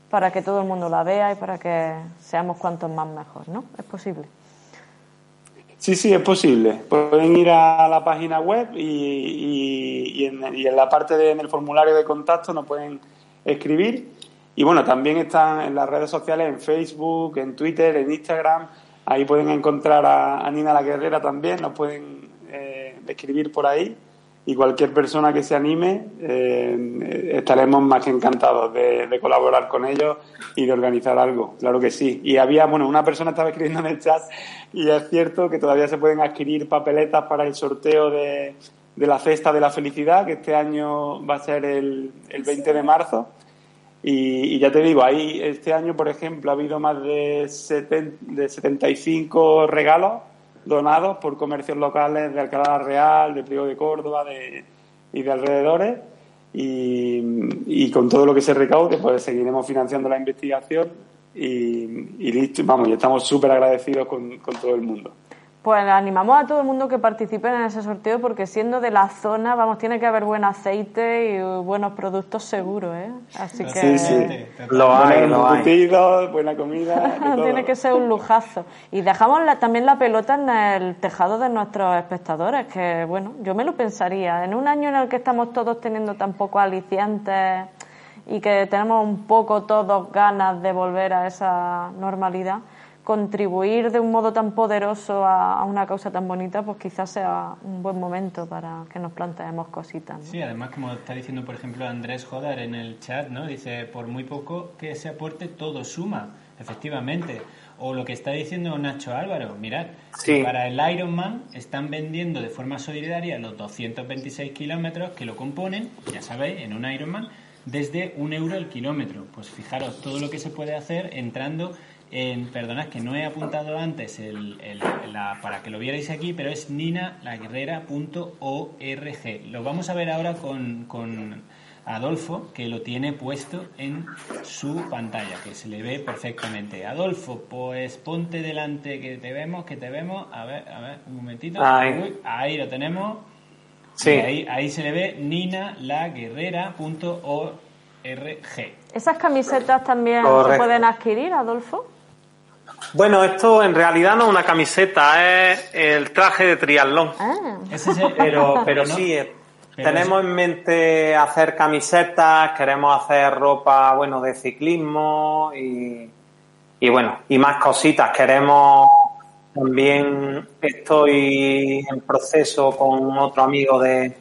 para que todo el mundo la vea y para que seamos cuantos más mejor, ¿no? Es posible. Sí, sí, es posible. Pueden ir a la página web y, en, la parte de en el formulario de contacto nos pueden escribir. Y bueno, también están en las redes sociales, en Facebook, en Twitter, en Instagram. Ahí pueden encontrar a, Nina la Guerrera también, nos pueden eh, escribir por ahí y cualquier persona que se anime eh, estaremos más que encantados de, colaborar con ellos y de organizar algo, claro que sí. Y había, bueno, una persona estaba escribiendo en el chat y es cierto que todavía se pueden adquirir papeletas para el sorteo de, la cesta de la felicidad, que este año va a ser el, el 20 de marzo. Y, ya te digo, ahí este año, por ejemplo, ha habido más de, de 75 regalos donados por comercios locales de Alcalá Real, de Priego de Córdoba de, y de alrededores. Y, con todo lo que se recaude, pues seguiremos financiando la investigación y, listo, vamos, y estamos súper agradecidos con todo el mundo. Pues animamos a todo el mundo que participe en ese sorteo porque siendo de la zona, vamos, tiene que haber buen aceite y buenos productos seguros, ¿eh? Así que... Sí, sí, lo hay, lo hay. buena comida... tiene que ser un lujazo. Y dejamos también la pelota en el tejado de nuestros espectadores, que, bueno, yo me lo pensaría. En un año en el que estamos todos teniendo tan poco alicientes y que tenemos un poco todos ganas de volver a esa normalidad contribuir de un modo tan poderoso a, una causa tan bonita, pues quizás sea un buen momento para que nos planteemos cositas. Sí, además, como está diciendo, por ejemplo, Andrés Jodar en el chat, ¿no? Dice, por muy poco que se aporte, todo suma, efectivamente. O lo que está diciendo Nacho Álvaro, mirad, para el Ironman están vendiendo de forma solidaria los 226 kilómetros que lo componen, ya sabéis, en un Ironman, desde un euro el kilómetro. Pues fijaros todo lo que se puede hacer entrando en, perdonad que no he apuntado antes el, la, para que lo vierais aquí, pero es ninalaguerrera.org. Lo vamos a ver ahora con, con Adolfo, que lo tiene puesto en su pantalla, que se le ve perfectamente. Adolfo, pues ponte delante, que te vemos, que te vemos. A ver, a ver, un momentito. Ahí, ahí lo tenemos. Sí. Ahí, ahí se le ve ninalaguerrera.org. ¿Esas camisetas también se pueden adquirir, Adolfo? Bueno, esto en realidad no es una camiseta, es el traje de triatlón. Ah. Pero, pero sí, eh, tenemos en mente hacer camisetas, queremos hacer ropa, bueno, de ciclismo y, y bueno, y más cositas. Queremos también, estoy en proceso con otro amigo de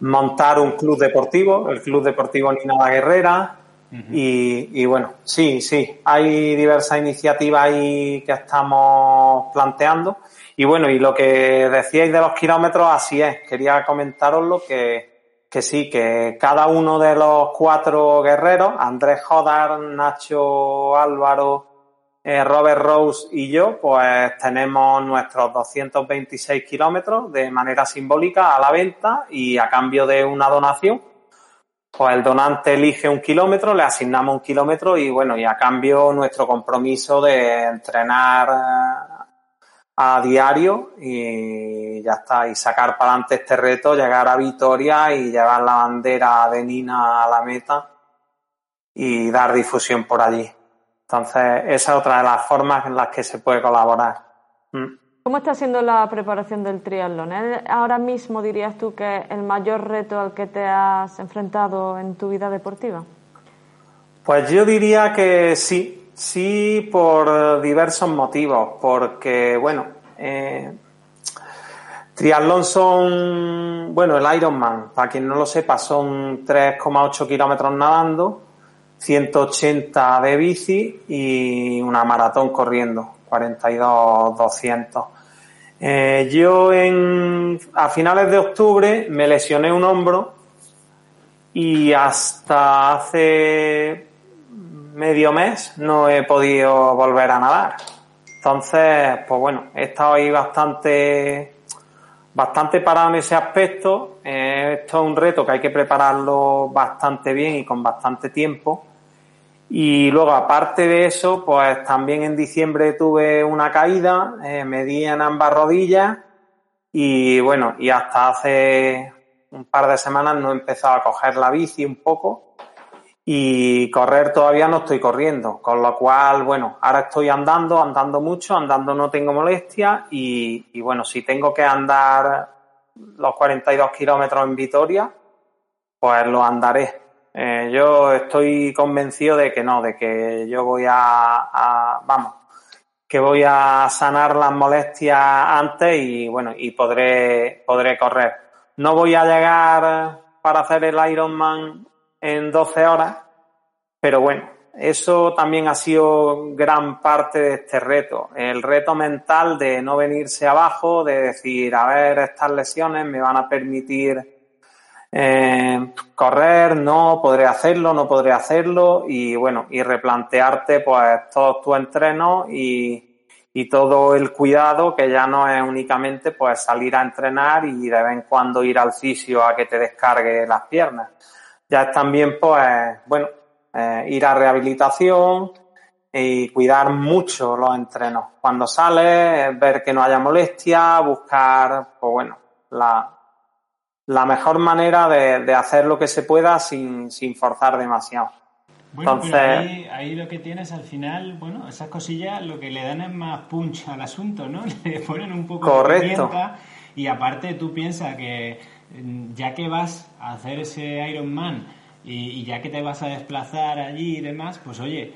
montar un club deportivo, el Club Deportivo Nina la Guerrera y, bueno, sí, sí, hay diversas iniciativas ahí que estamos planteando. Y bueno, y lo que decíais de los kilómetros, así es. Quería comentároslo que, que sí, que cada uno de los cuatro guerreros, Andrés Jodar, Nacho Álvaro, eh, Robert Rose y yo, pues tenemos nuestros 226 kilómetros de manera simbólica a la venta y a cambio de una donación pues el donante elige un kilómetro, le asignamos un kilómetro y bueno, y a cambio nuestro compromiso de entrenar eh, a diario y ya está, y sacar para adelante este reto, llegar a Vitoria y llevar la bandera de Nina a la meta y dar difusión por allí. Entonces, esa es otra de las formas en las que se puede colaborar. Mm. ¿Cómo está siendo la preparación del triatlón? Ahora mismo dirías tú que el mayor reto al que te has enfrentado en tu vida deportiva. Pues yo diría que sí, sí por diversos motivos, porque bueno, eh, triatlón son, bueno, el Ironman, para quien no lo sepa, son 3,8 kilómetros nadando, 180 de bici y una maratón corriendo, 42, 200. Eh, yo en, a finales de octubre me lesioné un hombro y hasta hace medio mes no he podido volver a nadar. Entonces, pues bueno, he estado ahí bastante, bastante parado en ese aspecto. Eh, esto es un reto que hay que prepararlo bastante bien y con bastante tiempo. Y luego, aparte de eso, pues también en diciembre tuve una caída, eh, me di en ambas rodillas y bueno, y hasta hace un par de semanas no he empezado a coger la bici un poco y correr todavía no estoy corriendo, con lo cual, bueno, ahora estoy andando, andando mucho, andando no tengo molestia y, y bueno, si tengo que andar los 42 kilómetros en Vitoria, pues lo andaré. Eh, yo estoy convencido de que no, de que yo voy a, a, vamos, que voy a sanar las molestias antes y bueno, y podré, podré correr. No voy a llegar para hacer el Ironman en 12 horas, pero bueno, eso también ha sido gran parte de este reto. El reto mental de no venirse abajo, de decir, a ver, estas lesiones me van a permitir eh, correr, no, podré hacerlo, no podré hacerlo y bueno, y replantearte pues todos tus entrenos y, y todo el cuidado que ya no es únicamente pues salir a entrenar y de vez en cuando ir al fisio a que te descargue las piernas. Ya es también pues, bueno, eh, ir a rehabilitación y cuidar mucho los entrenos. Cuando sales, ver que no haya molestia, buscar, pues bueno, la, la mejor manera de, de, hacer lo que se pueda sin, sin forzar demasiado. Bueno, Entonces, pero ahí, ahí, lo que tienes al final, bueno, esas cosillas lo que le dan es más punch al asunto, ¿no? Le ponen un poco correcto. de pimienta y aparte tú piensas que mm, ya que vas a hacer ese Iron Man y, y ya que te vas a desplazar allí y demás, pues oye,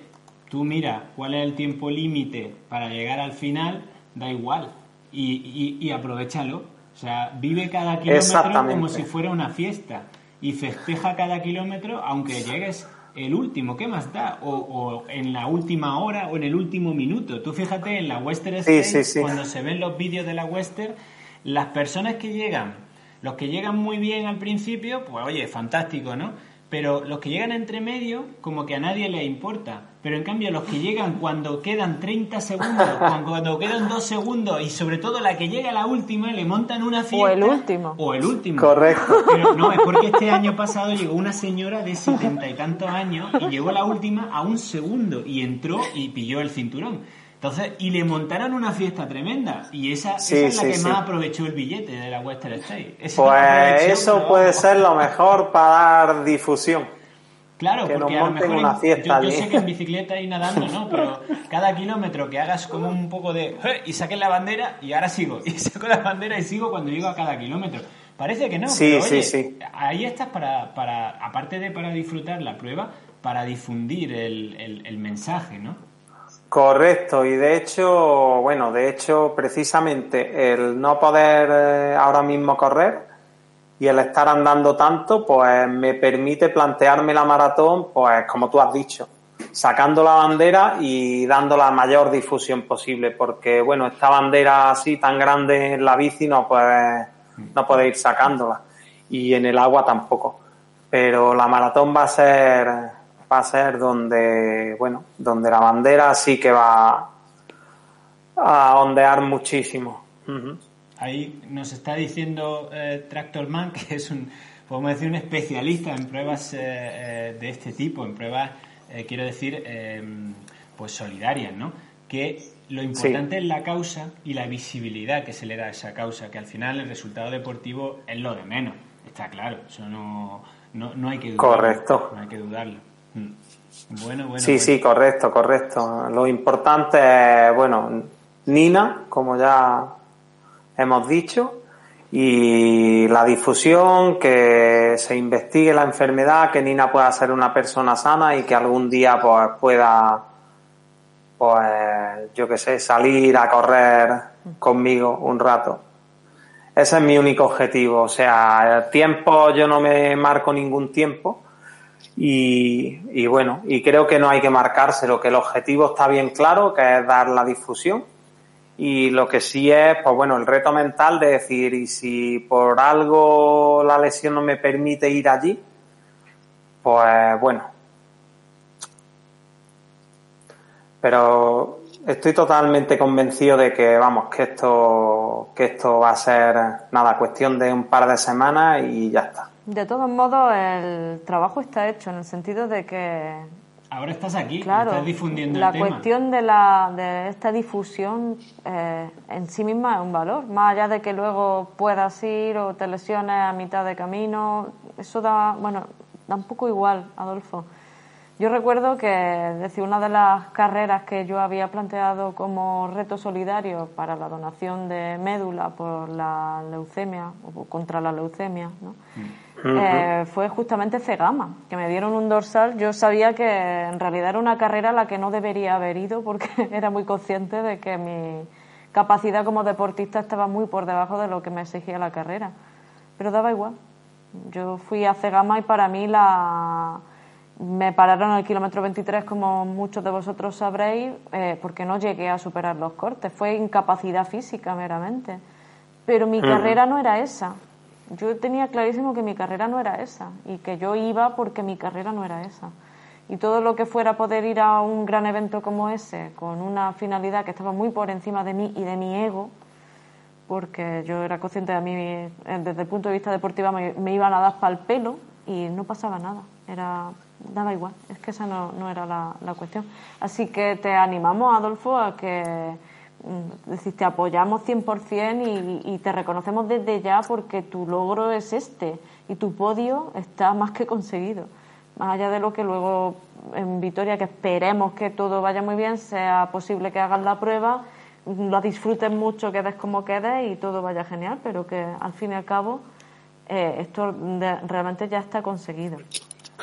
tú mira cuál es el tiempo límite para llegar al final, da igual y, y, y aprovechalo o sea, vive cada kilómetro como si fuera una fiesta y festeja cada kilómetro aunque llegues el último, ¿qué más da? O, o, en la última hora o en el último minuto. Tú fíjate en la Western State, sí, sí, sí. cuando se ven los vídeos de la Western, las personas que llegan, los que llegan muy bien al principio, pues oye, fantástico, ¿no? Pero los que llegan entre medio, como que a nadie le importa. Pero en cambio, los que llegan cuando quedan 30 segundos, cuando quedan 2 segundos, y sobre todo la que llega a la última, le montan una fiesta. O el último. O el último. Correcto. Pero no, es porque este año pasado llegó una señora de setenta y tantos años y llegó la última a un segundo y entró y pilló el cinturón. Entonces, y le montaron una fiesta tremenda. Y esa, sí, esa es la sí, que sí. más aprovechó el billete de la Western State. Esa pues eso puede ser lo mejor para dar difusión. Claro, que porque nos a lo mejor una fiesta yo, yo, sé que en bicicleta y nadando no, pero cada kilómetro que hagas como un poco de y saques la bandera y ahora sigo y saco la bandera y sigo cuando llego a cada kilómetro. Parece que no, sí, pero, oye, sí, sí. ahí estás para, para, aparte de para disfrutar la prueba, para difundir el, el, el mensaje, ¿no? Correcto, y de hecho, bueno, de hecho, precisamente el no poder eh, ahora mismo correr y el estar andando tanto, pues me permite plantearme la maratón, pues como tú has dicho, sacando la bandera y dando la mayor difusión posible, porque bueno, esta bandera así tan grande en la bici no puede, no puede ir sacándola y en el agua tampoco. Pero la maratón va a ser va a ser donde, bueno, donde la bandera sí que va a ondear muchísimo. Uh -huh. Ahí nos está diciendo eh, Tractorman, que es un, podemos decir, un especialista en pruebas eh, eh, de este tipo, en pruebas, eh, quiero decir, pues solidarias, ¿no? Que lo importante sí. es la causa y la visibilidad que se le da a esa causa, que al final el resultado deportivo es lo de menos, está claro, eso no, no, no hay que dudarlo. Correcto. No hay que dudarlo. Mm. Bueno, bueno. Sí, pues. sí, correcto, correcto. Lo importante es, bueno, Nina, como ya hemos dicho, y la difusión, que se investigue la enfermedad, que Nina pueda ser una persona sana y que algún día pues pueda, pues, yo qué sé, salir a correr conmigo un rato. Ese es mi único objetivo. O sea, el tiempo, yo no me marco ningún tiempo. Y, y, bueno, y creo que no hay que marcárselo, que el objetivo está bien claro, que es dar la difusión. Y lo que sí es, pues bueno, el reto mental de decir, y si por algo la lesión no me permite ir allí, pues bueno. Pero estoy totalmente convencido de que, vamos, que esto, que esto va a ser nada, cuestión de un par de semanas y ya está. De todos modos, el trabajo está hecho en el sentido de que. Ahora estás aquí, claro, estás difundiendo la el tema. cuestión de, la, de esta difusión eh, en sí misma es un valor. Más allá de que luego puedas ir o te lesiones a mitad de camino, eso da, bueno, da un poco igual, Adolfo. Yo recuerdo que decir, una de las carreras que yo había planteado como reto solidario para la donación de médula por la leucemia o contra la leucemia ¿no? Eh, fue justamente Cegama, que me dieron un dorsal. Yo sabía que en realidad era una carrera a la que no debería haber ido porque era muy consciente de que mi capacidad como deportista estaba muy por debajo de lo que me exigía la carrera. Pero daba igual. Yo fui a Cegama y para mí la me pararon al kilómetro 23, como muchos de vosotros sabréis, eh, porque no llegué a superar los cortes. Fue incapacidad física meramente. Pero mi carrera no era esa. Yo tenía clarísimo que mi carrera no era esa y que yo iba porque mi carrera no era esa. Y todo lo que fuera poder ir a un gran evento como ese, con una finalidad que estaba muy por encima de mí y de mi ego, porque yo era consciente de mí, eh, desde el punto de vista deportivo, me, me iban a dar para el pelo y no pasaba nada. Era daba igual, es que esa no, no era la, la, cuestión. Así que te animamos, Adolfo, a que mm, decir, te apoyamos 100% y, y te reconocemos desde ya porque tu logro es este y tu podio está más que conseguido. Más allá de lo que luego en Vitoria, que esperemos que todo vaya muy bien, sea posible que hagas la prueba, lo disfrutes mucho, quedes como quedes y todo vaya genial, pero que al fin y al cabo eh, esto realmente ya está conseguido.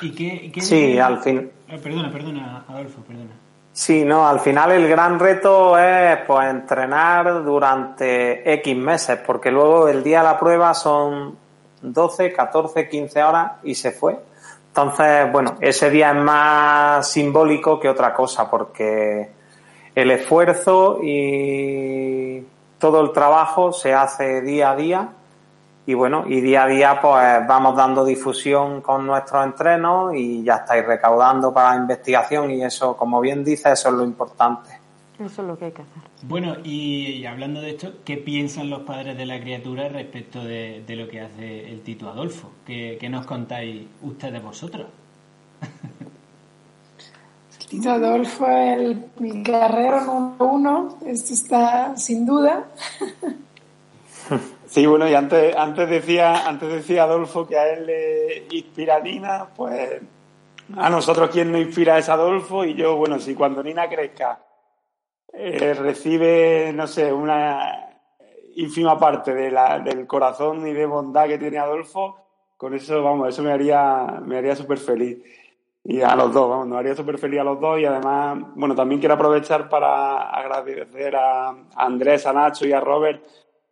¿Y qué, qué sí, al fin. Eh, perdona, perdona, Adolfo, perdona. Sí, no, al final el gran reto es pues entrenar durante X meses, porque luego el día de la prueba son 12, 14, 15 horas y se fue. Entonces, bueno, ese día es más simbólico que otra cosa, porque el esfuerzo y todo el trabajo se hace día a día y bueno, y día a día pues vamos dando difusión con nuestros entrenos y ya estáis recaudando para la investigación y eso, como bien dice, eso es lo importante. Eso es lo que hay que hacer. Bueno, y, hablando de esto, ¿qué piensan los padres de la criatura respecto de, de lo que hace el Tito Adolfo? ¿Qué, qué nos contáis ustedes vosotros? el Tito Adolfo es el, mi guerrero número uno, esto está sin duda. Sí, bueno, y antes, antes decía, antes decía Adolfo que a él le inspira Nina, pues a nosotros quien nos inspira es Adolfo y yo, bueno, si cuando Nina crezca eh, recibe, no sé, una ínfima parte de la, del corazón y de bondad que tiene Adolfo, con eso, vamos, eso me haría, me haría súper feliz. Y a los dos, vamos, nos haría súper feliz a los dos y además, bueno, también quiero aprovechar para agradecer a Andrés, a Nacho y a Robert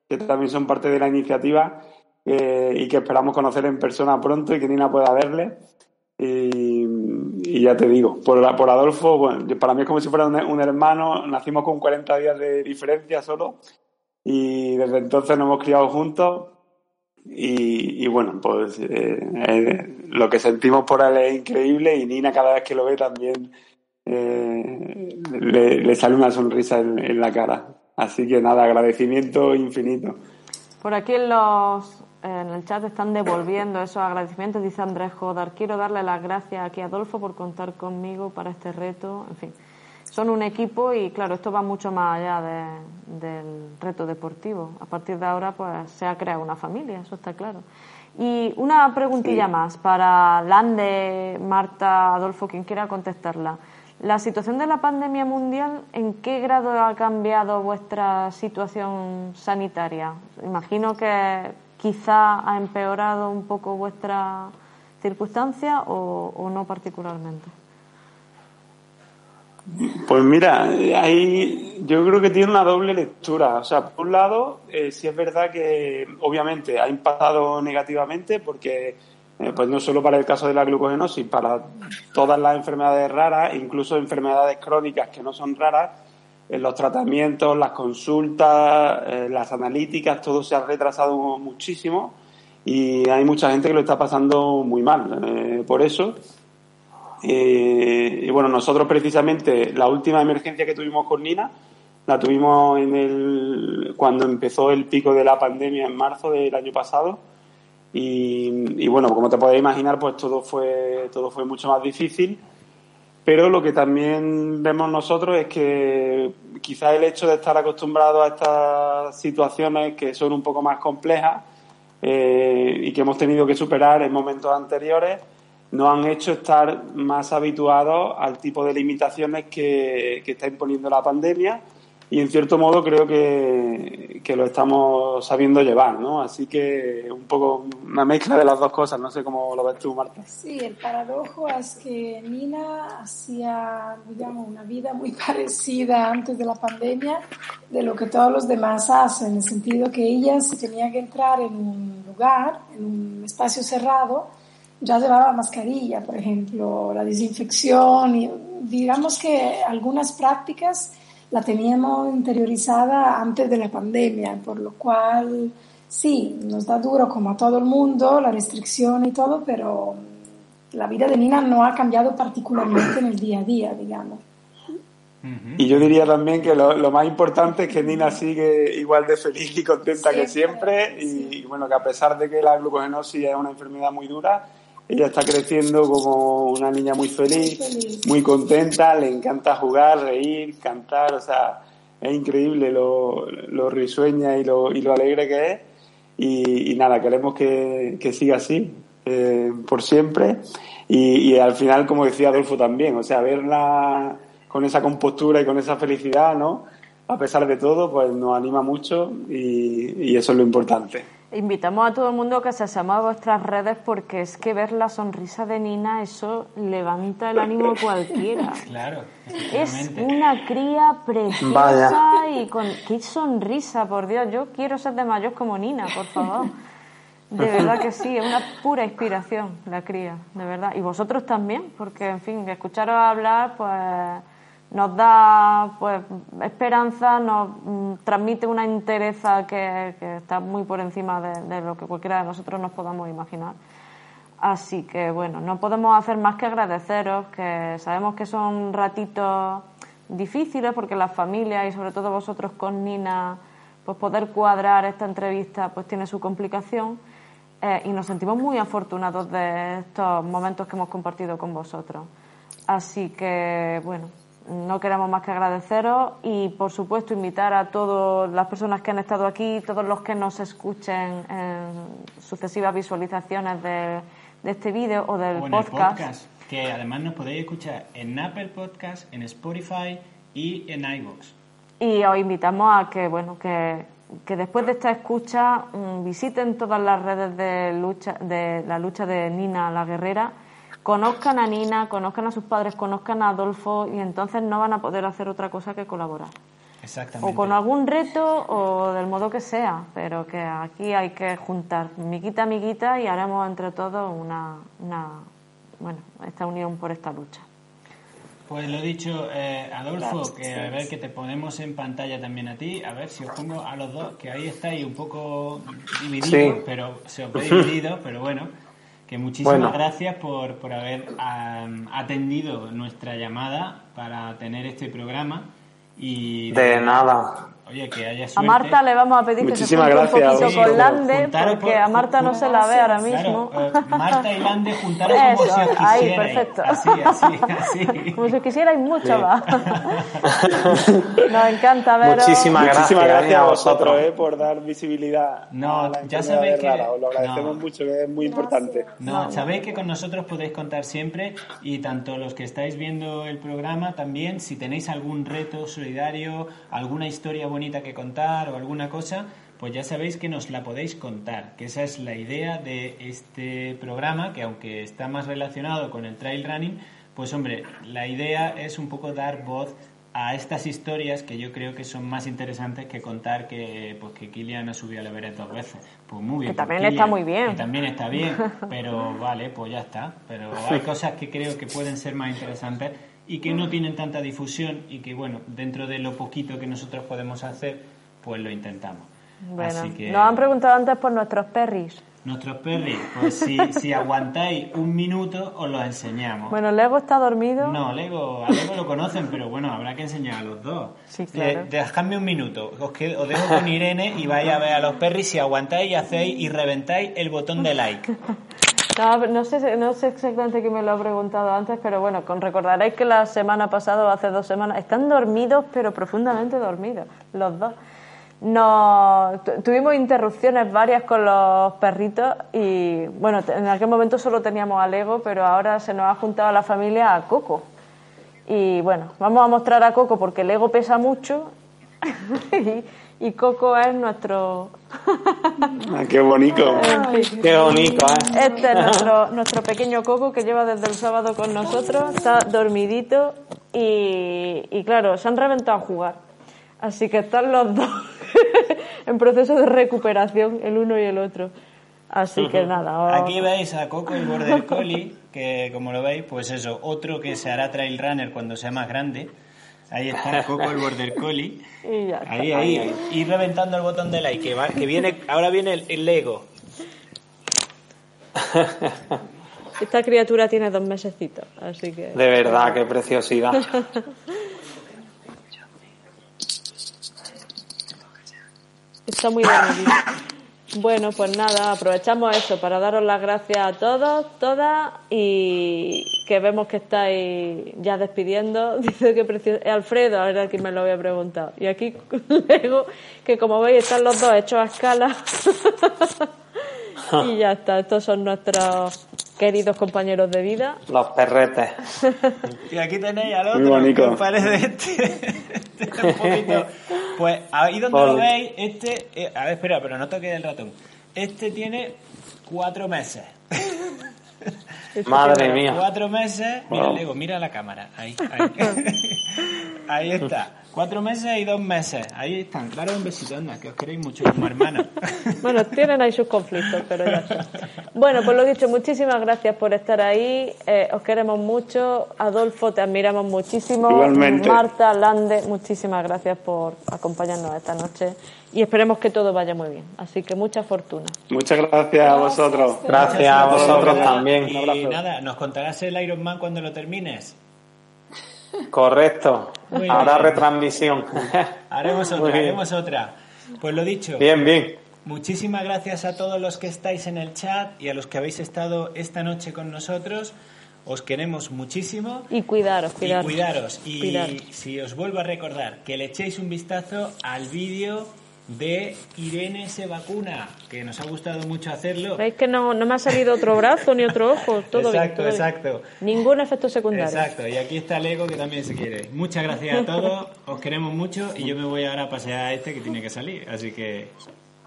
que también son parte de la iniciativa y que esperamos conocer en persona pronto y que Nina pueda verle. Y, ya te digo, por, por Adolfo, bueno, para mí es como si fuera un, un, hermano, nacimos con 40 días de diferencia solo y desde entonces nos hemos criado juntos y, bueno, pues eh, eh, lo que sentimos por él es increíble y Nina cada vez que lo ve también eh, le, le, sale una sonrisa en la cara. Así que nada, agradecimiento infinito. Por aquí en, los, en el chat están devolviendo esos agradecimientos, dice Andrés Jodar. Quiero darle las gracias aquí a Adolfo por contar conmigo para este reto. En fin, son un equipo y claro, esto va mucho más allá de, del reto deportivo. A partir de ahora pues se ha creado una familia, eso está claro. Y una preguntilla sí. más para Lande, Marta, Adolfo, quien quiera contestarla. La situación de la pandemia mundial, ¿en qué grado ha cambiado vuestra situación sanitaria? Imagino que quizá ha empeorado un poco vuestra circunstancia o, no particularmente. Pues mira, ahí yo creo que tiene una doble lectura. O sea, por un lado, eh, sí es verdad que obviamente ha impactado negativamente porque eh, pues no solo para el caso de la glucogenosis, para todas las enfermedades raras, incluso enfermedades crónicas que no son raras, en los tratamientos, las consultas, eh, las analíticas, todo se ha retrasado muchísimo y hay mucha gente que lo está pasando muy mal eh, por eso. y bueno, nosotros precisamente la última emergencia que tuvimos con Nina la tuvimos en el, cuando empezó el pico de la pandemia en marzo del año pasado y, bueno, como te podéis imaginar, pues todo fue, todo fue mucho más difícil. Pero lo que también vemos nosotros es que quizás el hecho de estar acostumbrados a estas situaciones que son un poco más complejas eh, y que hemos tenido que superar en momentos anteriores, nos han hecho estar más habituados al tipo de limitaciones que está imponiendo la pandemia y en cierto modo creo que, que, lo estamos sabiendo llevar, ¿no? Así que un poco una mezcla de las dos cosas, no sé cómo lo ves tú, Marta. Sí, el paradojo es que Nina hacía, digamos, una vida muy parecida antes de la pandemia de lo que todos los demás hacen, en el sentido que ella si tenía que entrar en un lugar, en un espacio cerrado, ya llevaba mascarilla, por ejemplo, la desinfección y digamos que algunas prácticas la teníamos interiorizada antes de la pandemia, por lo cual sí, nos da duro como a todo el mundo, la restricción y todo, pero la vida de Nina no ha cambiado particularmente en el día a día, digamos. Y yo diría también que lo, más importante es que Nina sigue igual de feliz y contenta que siempre y, bueno, que a pesar de que la glucogenosis es una enfermedad muy dura, ella está creciendo como una niña muy feliz, muy, contenta, le encanta jugar, reír, cantar, o sea, es increíble lo, lo risueña y lo, y lo alegre que es. Y, nada, queremos que, siga así, eh, por siempre. Y, y, al final, como decía Adolfo también, o sea, verla con esa compostura y con esa felicidad, ¿no? A pesar de todo, pues nos anima mucho y, y eso es lo importante. Invitamos a todo el mundo que se asoma a vuestras redes porque es que ver la sonrisa de Nina, eso levanta el ánimo a cualquiera. Claro. Es una cría preciosa y con qué sonrisa, por Dios. Yo quiero ser de mayor como Nina, por favor. De verdad que sí, es una pura inspiración la cría, de verdad. Y vosotros también, porque, en fin, escucharos hablar, pues nos da pues esperanza, nos mm, transmite una entereza que, está muy por encima de, lo que cualquiera de nosotros nos podamos imaginar. Así que bueno, no podemos hacer más que agradeceros, que sabemos que son ratitos difíciles porque las familias y sobre todo vosotros con Nina, pues poder cuadrar esta entrevista pues tiene su complicación eh, y nos sentimos muy afortunados de estos momentos que hemos compartido con vosotros. Así que bueno, no queremos más que agradeceros y, por supuesto, invitar a todas las personas que han estado aquí, todos los que nos escuchen en sucesivas visualizaciones de, este vídeo o del podcast. Que además nos podéis escuchar en Apple Podcast, en Spotify y en iVoox. Y os invitamos a que, bueno, que, que después de esta escucha mm, visiten todas las redes de lucha de la lucha de Nina la Guerrera conozcan a Nina, conozcan a sus padres, conozcan a Adolfo y entonces no van a poder hacer otra cosa que colaborar. Exactamente. O con algún reto o del modo que sea, pero que aquí hay que juntar miguita a miguita y haremos entre todos una, una bueno, esta unión por esta lucha. Pues lo dicho, eh, Adolfo, que a ver que te ponemos en pantalla también a ti, a ver si os pongo a los dos, que ahí estáis un poco divididos, pero se os ve dividido, pero bueno, que muchísimas gracias por, por haber atendido nuestra llamada para tener este programa. Y de nada. Oye, que haya suerte. A Marta le vamos a pedir que se ponga un poquito con Lande, porque a Marta no se la ve ahora mismo. Eh, Marta y Lande juntaros como si os Ahí, perfecto. Así, así, así. Como si os quisierais mucho más. Nos encanta veros. Muchísimas gracias, Muchísimas gracias a vosotros eh, por dar visibilidad no, a la ya sabéis que Os lo agradecemos mucho, que es muy importante. No, sabéis que con nosotros podéis contar siempre y tanto los que estáis viendo el programa también, si tenéis algún reto solidario, alguna historia bonita bonita que contar o alguna cosa, pues ya sabéis que nos la podéis contar, que esa es la idea de este programa, que aunque está más relacionado con el trail running, pues hombre, la idea es un poco dar voz a estas historias que yo creo que son más interesantes que contar que pues que Kilian ha subido al Everest dos veces. Pues muy bien. Que también está muy bien. Que también está bien, pero vale, pues ya está. Pero hay cosas que creo que pueden ser más interesantes y que no tienen tanta difusión y que, bueno, dentro de lo poquito que nosotros podemos hacer, pues lo intentamos. Bueno, nos han preguntado antes por nuestros perris. Nuestros perris, pues si, si aguantáis un minuto os los enseñamos. Bueno, Lego está dormido. No, Lego, a Lego lo conocen, pero bueno, habrá que enseñar a los dos. Sí, claro. dejadme un minuto, os, os dejo con Irene y vais a ver a los perris si aguantáis y hacéis y reventáis el botón de like. No, sé, no sé exactamente quién me lo ha preguntado antes, pero bueno, recordaréis que la semana pasada o hace dos semanas están dormidos, pero profundamente dormidos, los dos. tu- tuvimos interrupciones varias con los perritos y bueno, en aquel momento solo teníamos a Lego, pero ahora se nos ha juntado a la familia a Coco. Y bueno, vamos a mostrar a Coco porque Lego pesa mucho y, Coco es nuestro Ah, qué bonito. Qué bonito, ¿eh? este es nuestro, nuestro pequeño Coco que lleva desde el sábado con nosotros, está dormidito y, y claro, se han reventado a jugar. Así que están los dos en proceso de recuperación, el uno y el otro. Así que nada. os- Aquí veis a Coco el Border Collie, que como lo veis, pues eso, otro que se hará trail runner cuando sea más grande. Ahí está Coco el Border Collie. Y ya está. Ahí, ahí. Y reventando el botón de like, que, va- que viene, ahora viene el, el Lego. Esta criatura tiene dos mesecitos, así que... De verdad, qué preciosidad. Está muy bonito. Bueno, pues nada, aprovechamos eso para daros las gracias a todos, todas y que vemos que estáis ya despidiendo. Dice que precioso. Es Alfredo, ahora que me lo había preguntado. Y aquí luego, que como veis están los dos hechos a escala. y ya está, estos son nuestros queridos compañeros de vida. Los perretes. Y aquí tenéis al Muy otro, bonito. que parece este. este un poquito. Pues ahí donde lo veis, este. eh, a ver, espera, pero no toque el ratón. Este tiene cuatro meses. Madre mía. Cuatro meses. Mira, Wow. Lego, mira la cámara. Ahí, ahí. ahí está. Cuatro meses y dos meses. Ahí están. Daros un besito, anda, que os queréis mucho como hermanos. Bueno, tienen ahí sus conflictos, pero ya está. Bueno, pues lo dicho, muchísimas gracias por estar ahí. eh, os queremos mucho. Adolfo, te admiramos muchísimo. Igualmente. Marta, Lande, muchísimas gracias por acompañarnos esta noche. Y esperemos que todo vaya muy bien. Así que mucha fortuna. Muchas gracias a vosotros. Gracias a vosotros Gracias. también. Y nada, nos contarás el Iron Man cuando lo termines. Correcto. Muy Ahora bien. retransmisión. Haremos Muy otra, bien. haremos otra. Pues lo dicho. Bien, bien. Muchísimas gracias a todos los que estáis en el chat y a los que habéis estado esta noche con nosotros. Os queremos muchísimo. Y cuidaros, Y cuidaros. cuidaros. Y Cuidaros. si os vuelvo a recordar, que le echéis un vistazo al vídeo de Irene se vacuna, que nos ha gustado mucho hacerlo. ¿Veis que no, no me ha salido otro brazo ni otro ojo? Todo bien, Exacto, bien. exacto. Ningún efecto secundario. Exacto, y aquí está Lego que también se quiere. Muchas gracias a todos, os queremos mucho y yo me voy ahora a pasear a este que tiene que salir. Así que,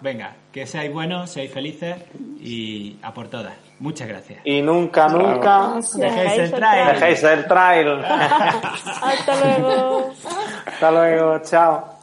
venga, que seáis buenos, seáis felices y a por todas. Muchas gracias. Y nunca, nunca Dejéis el el trail. dejéis el trail. Hasta luego. Hasta luego, chao.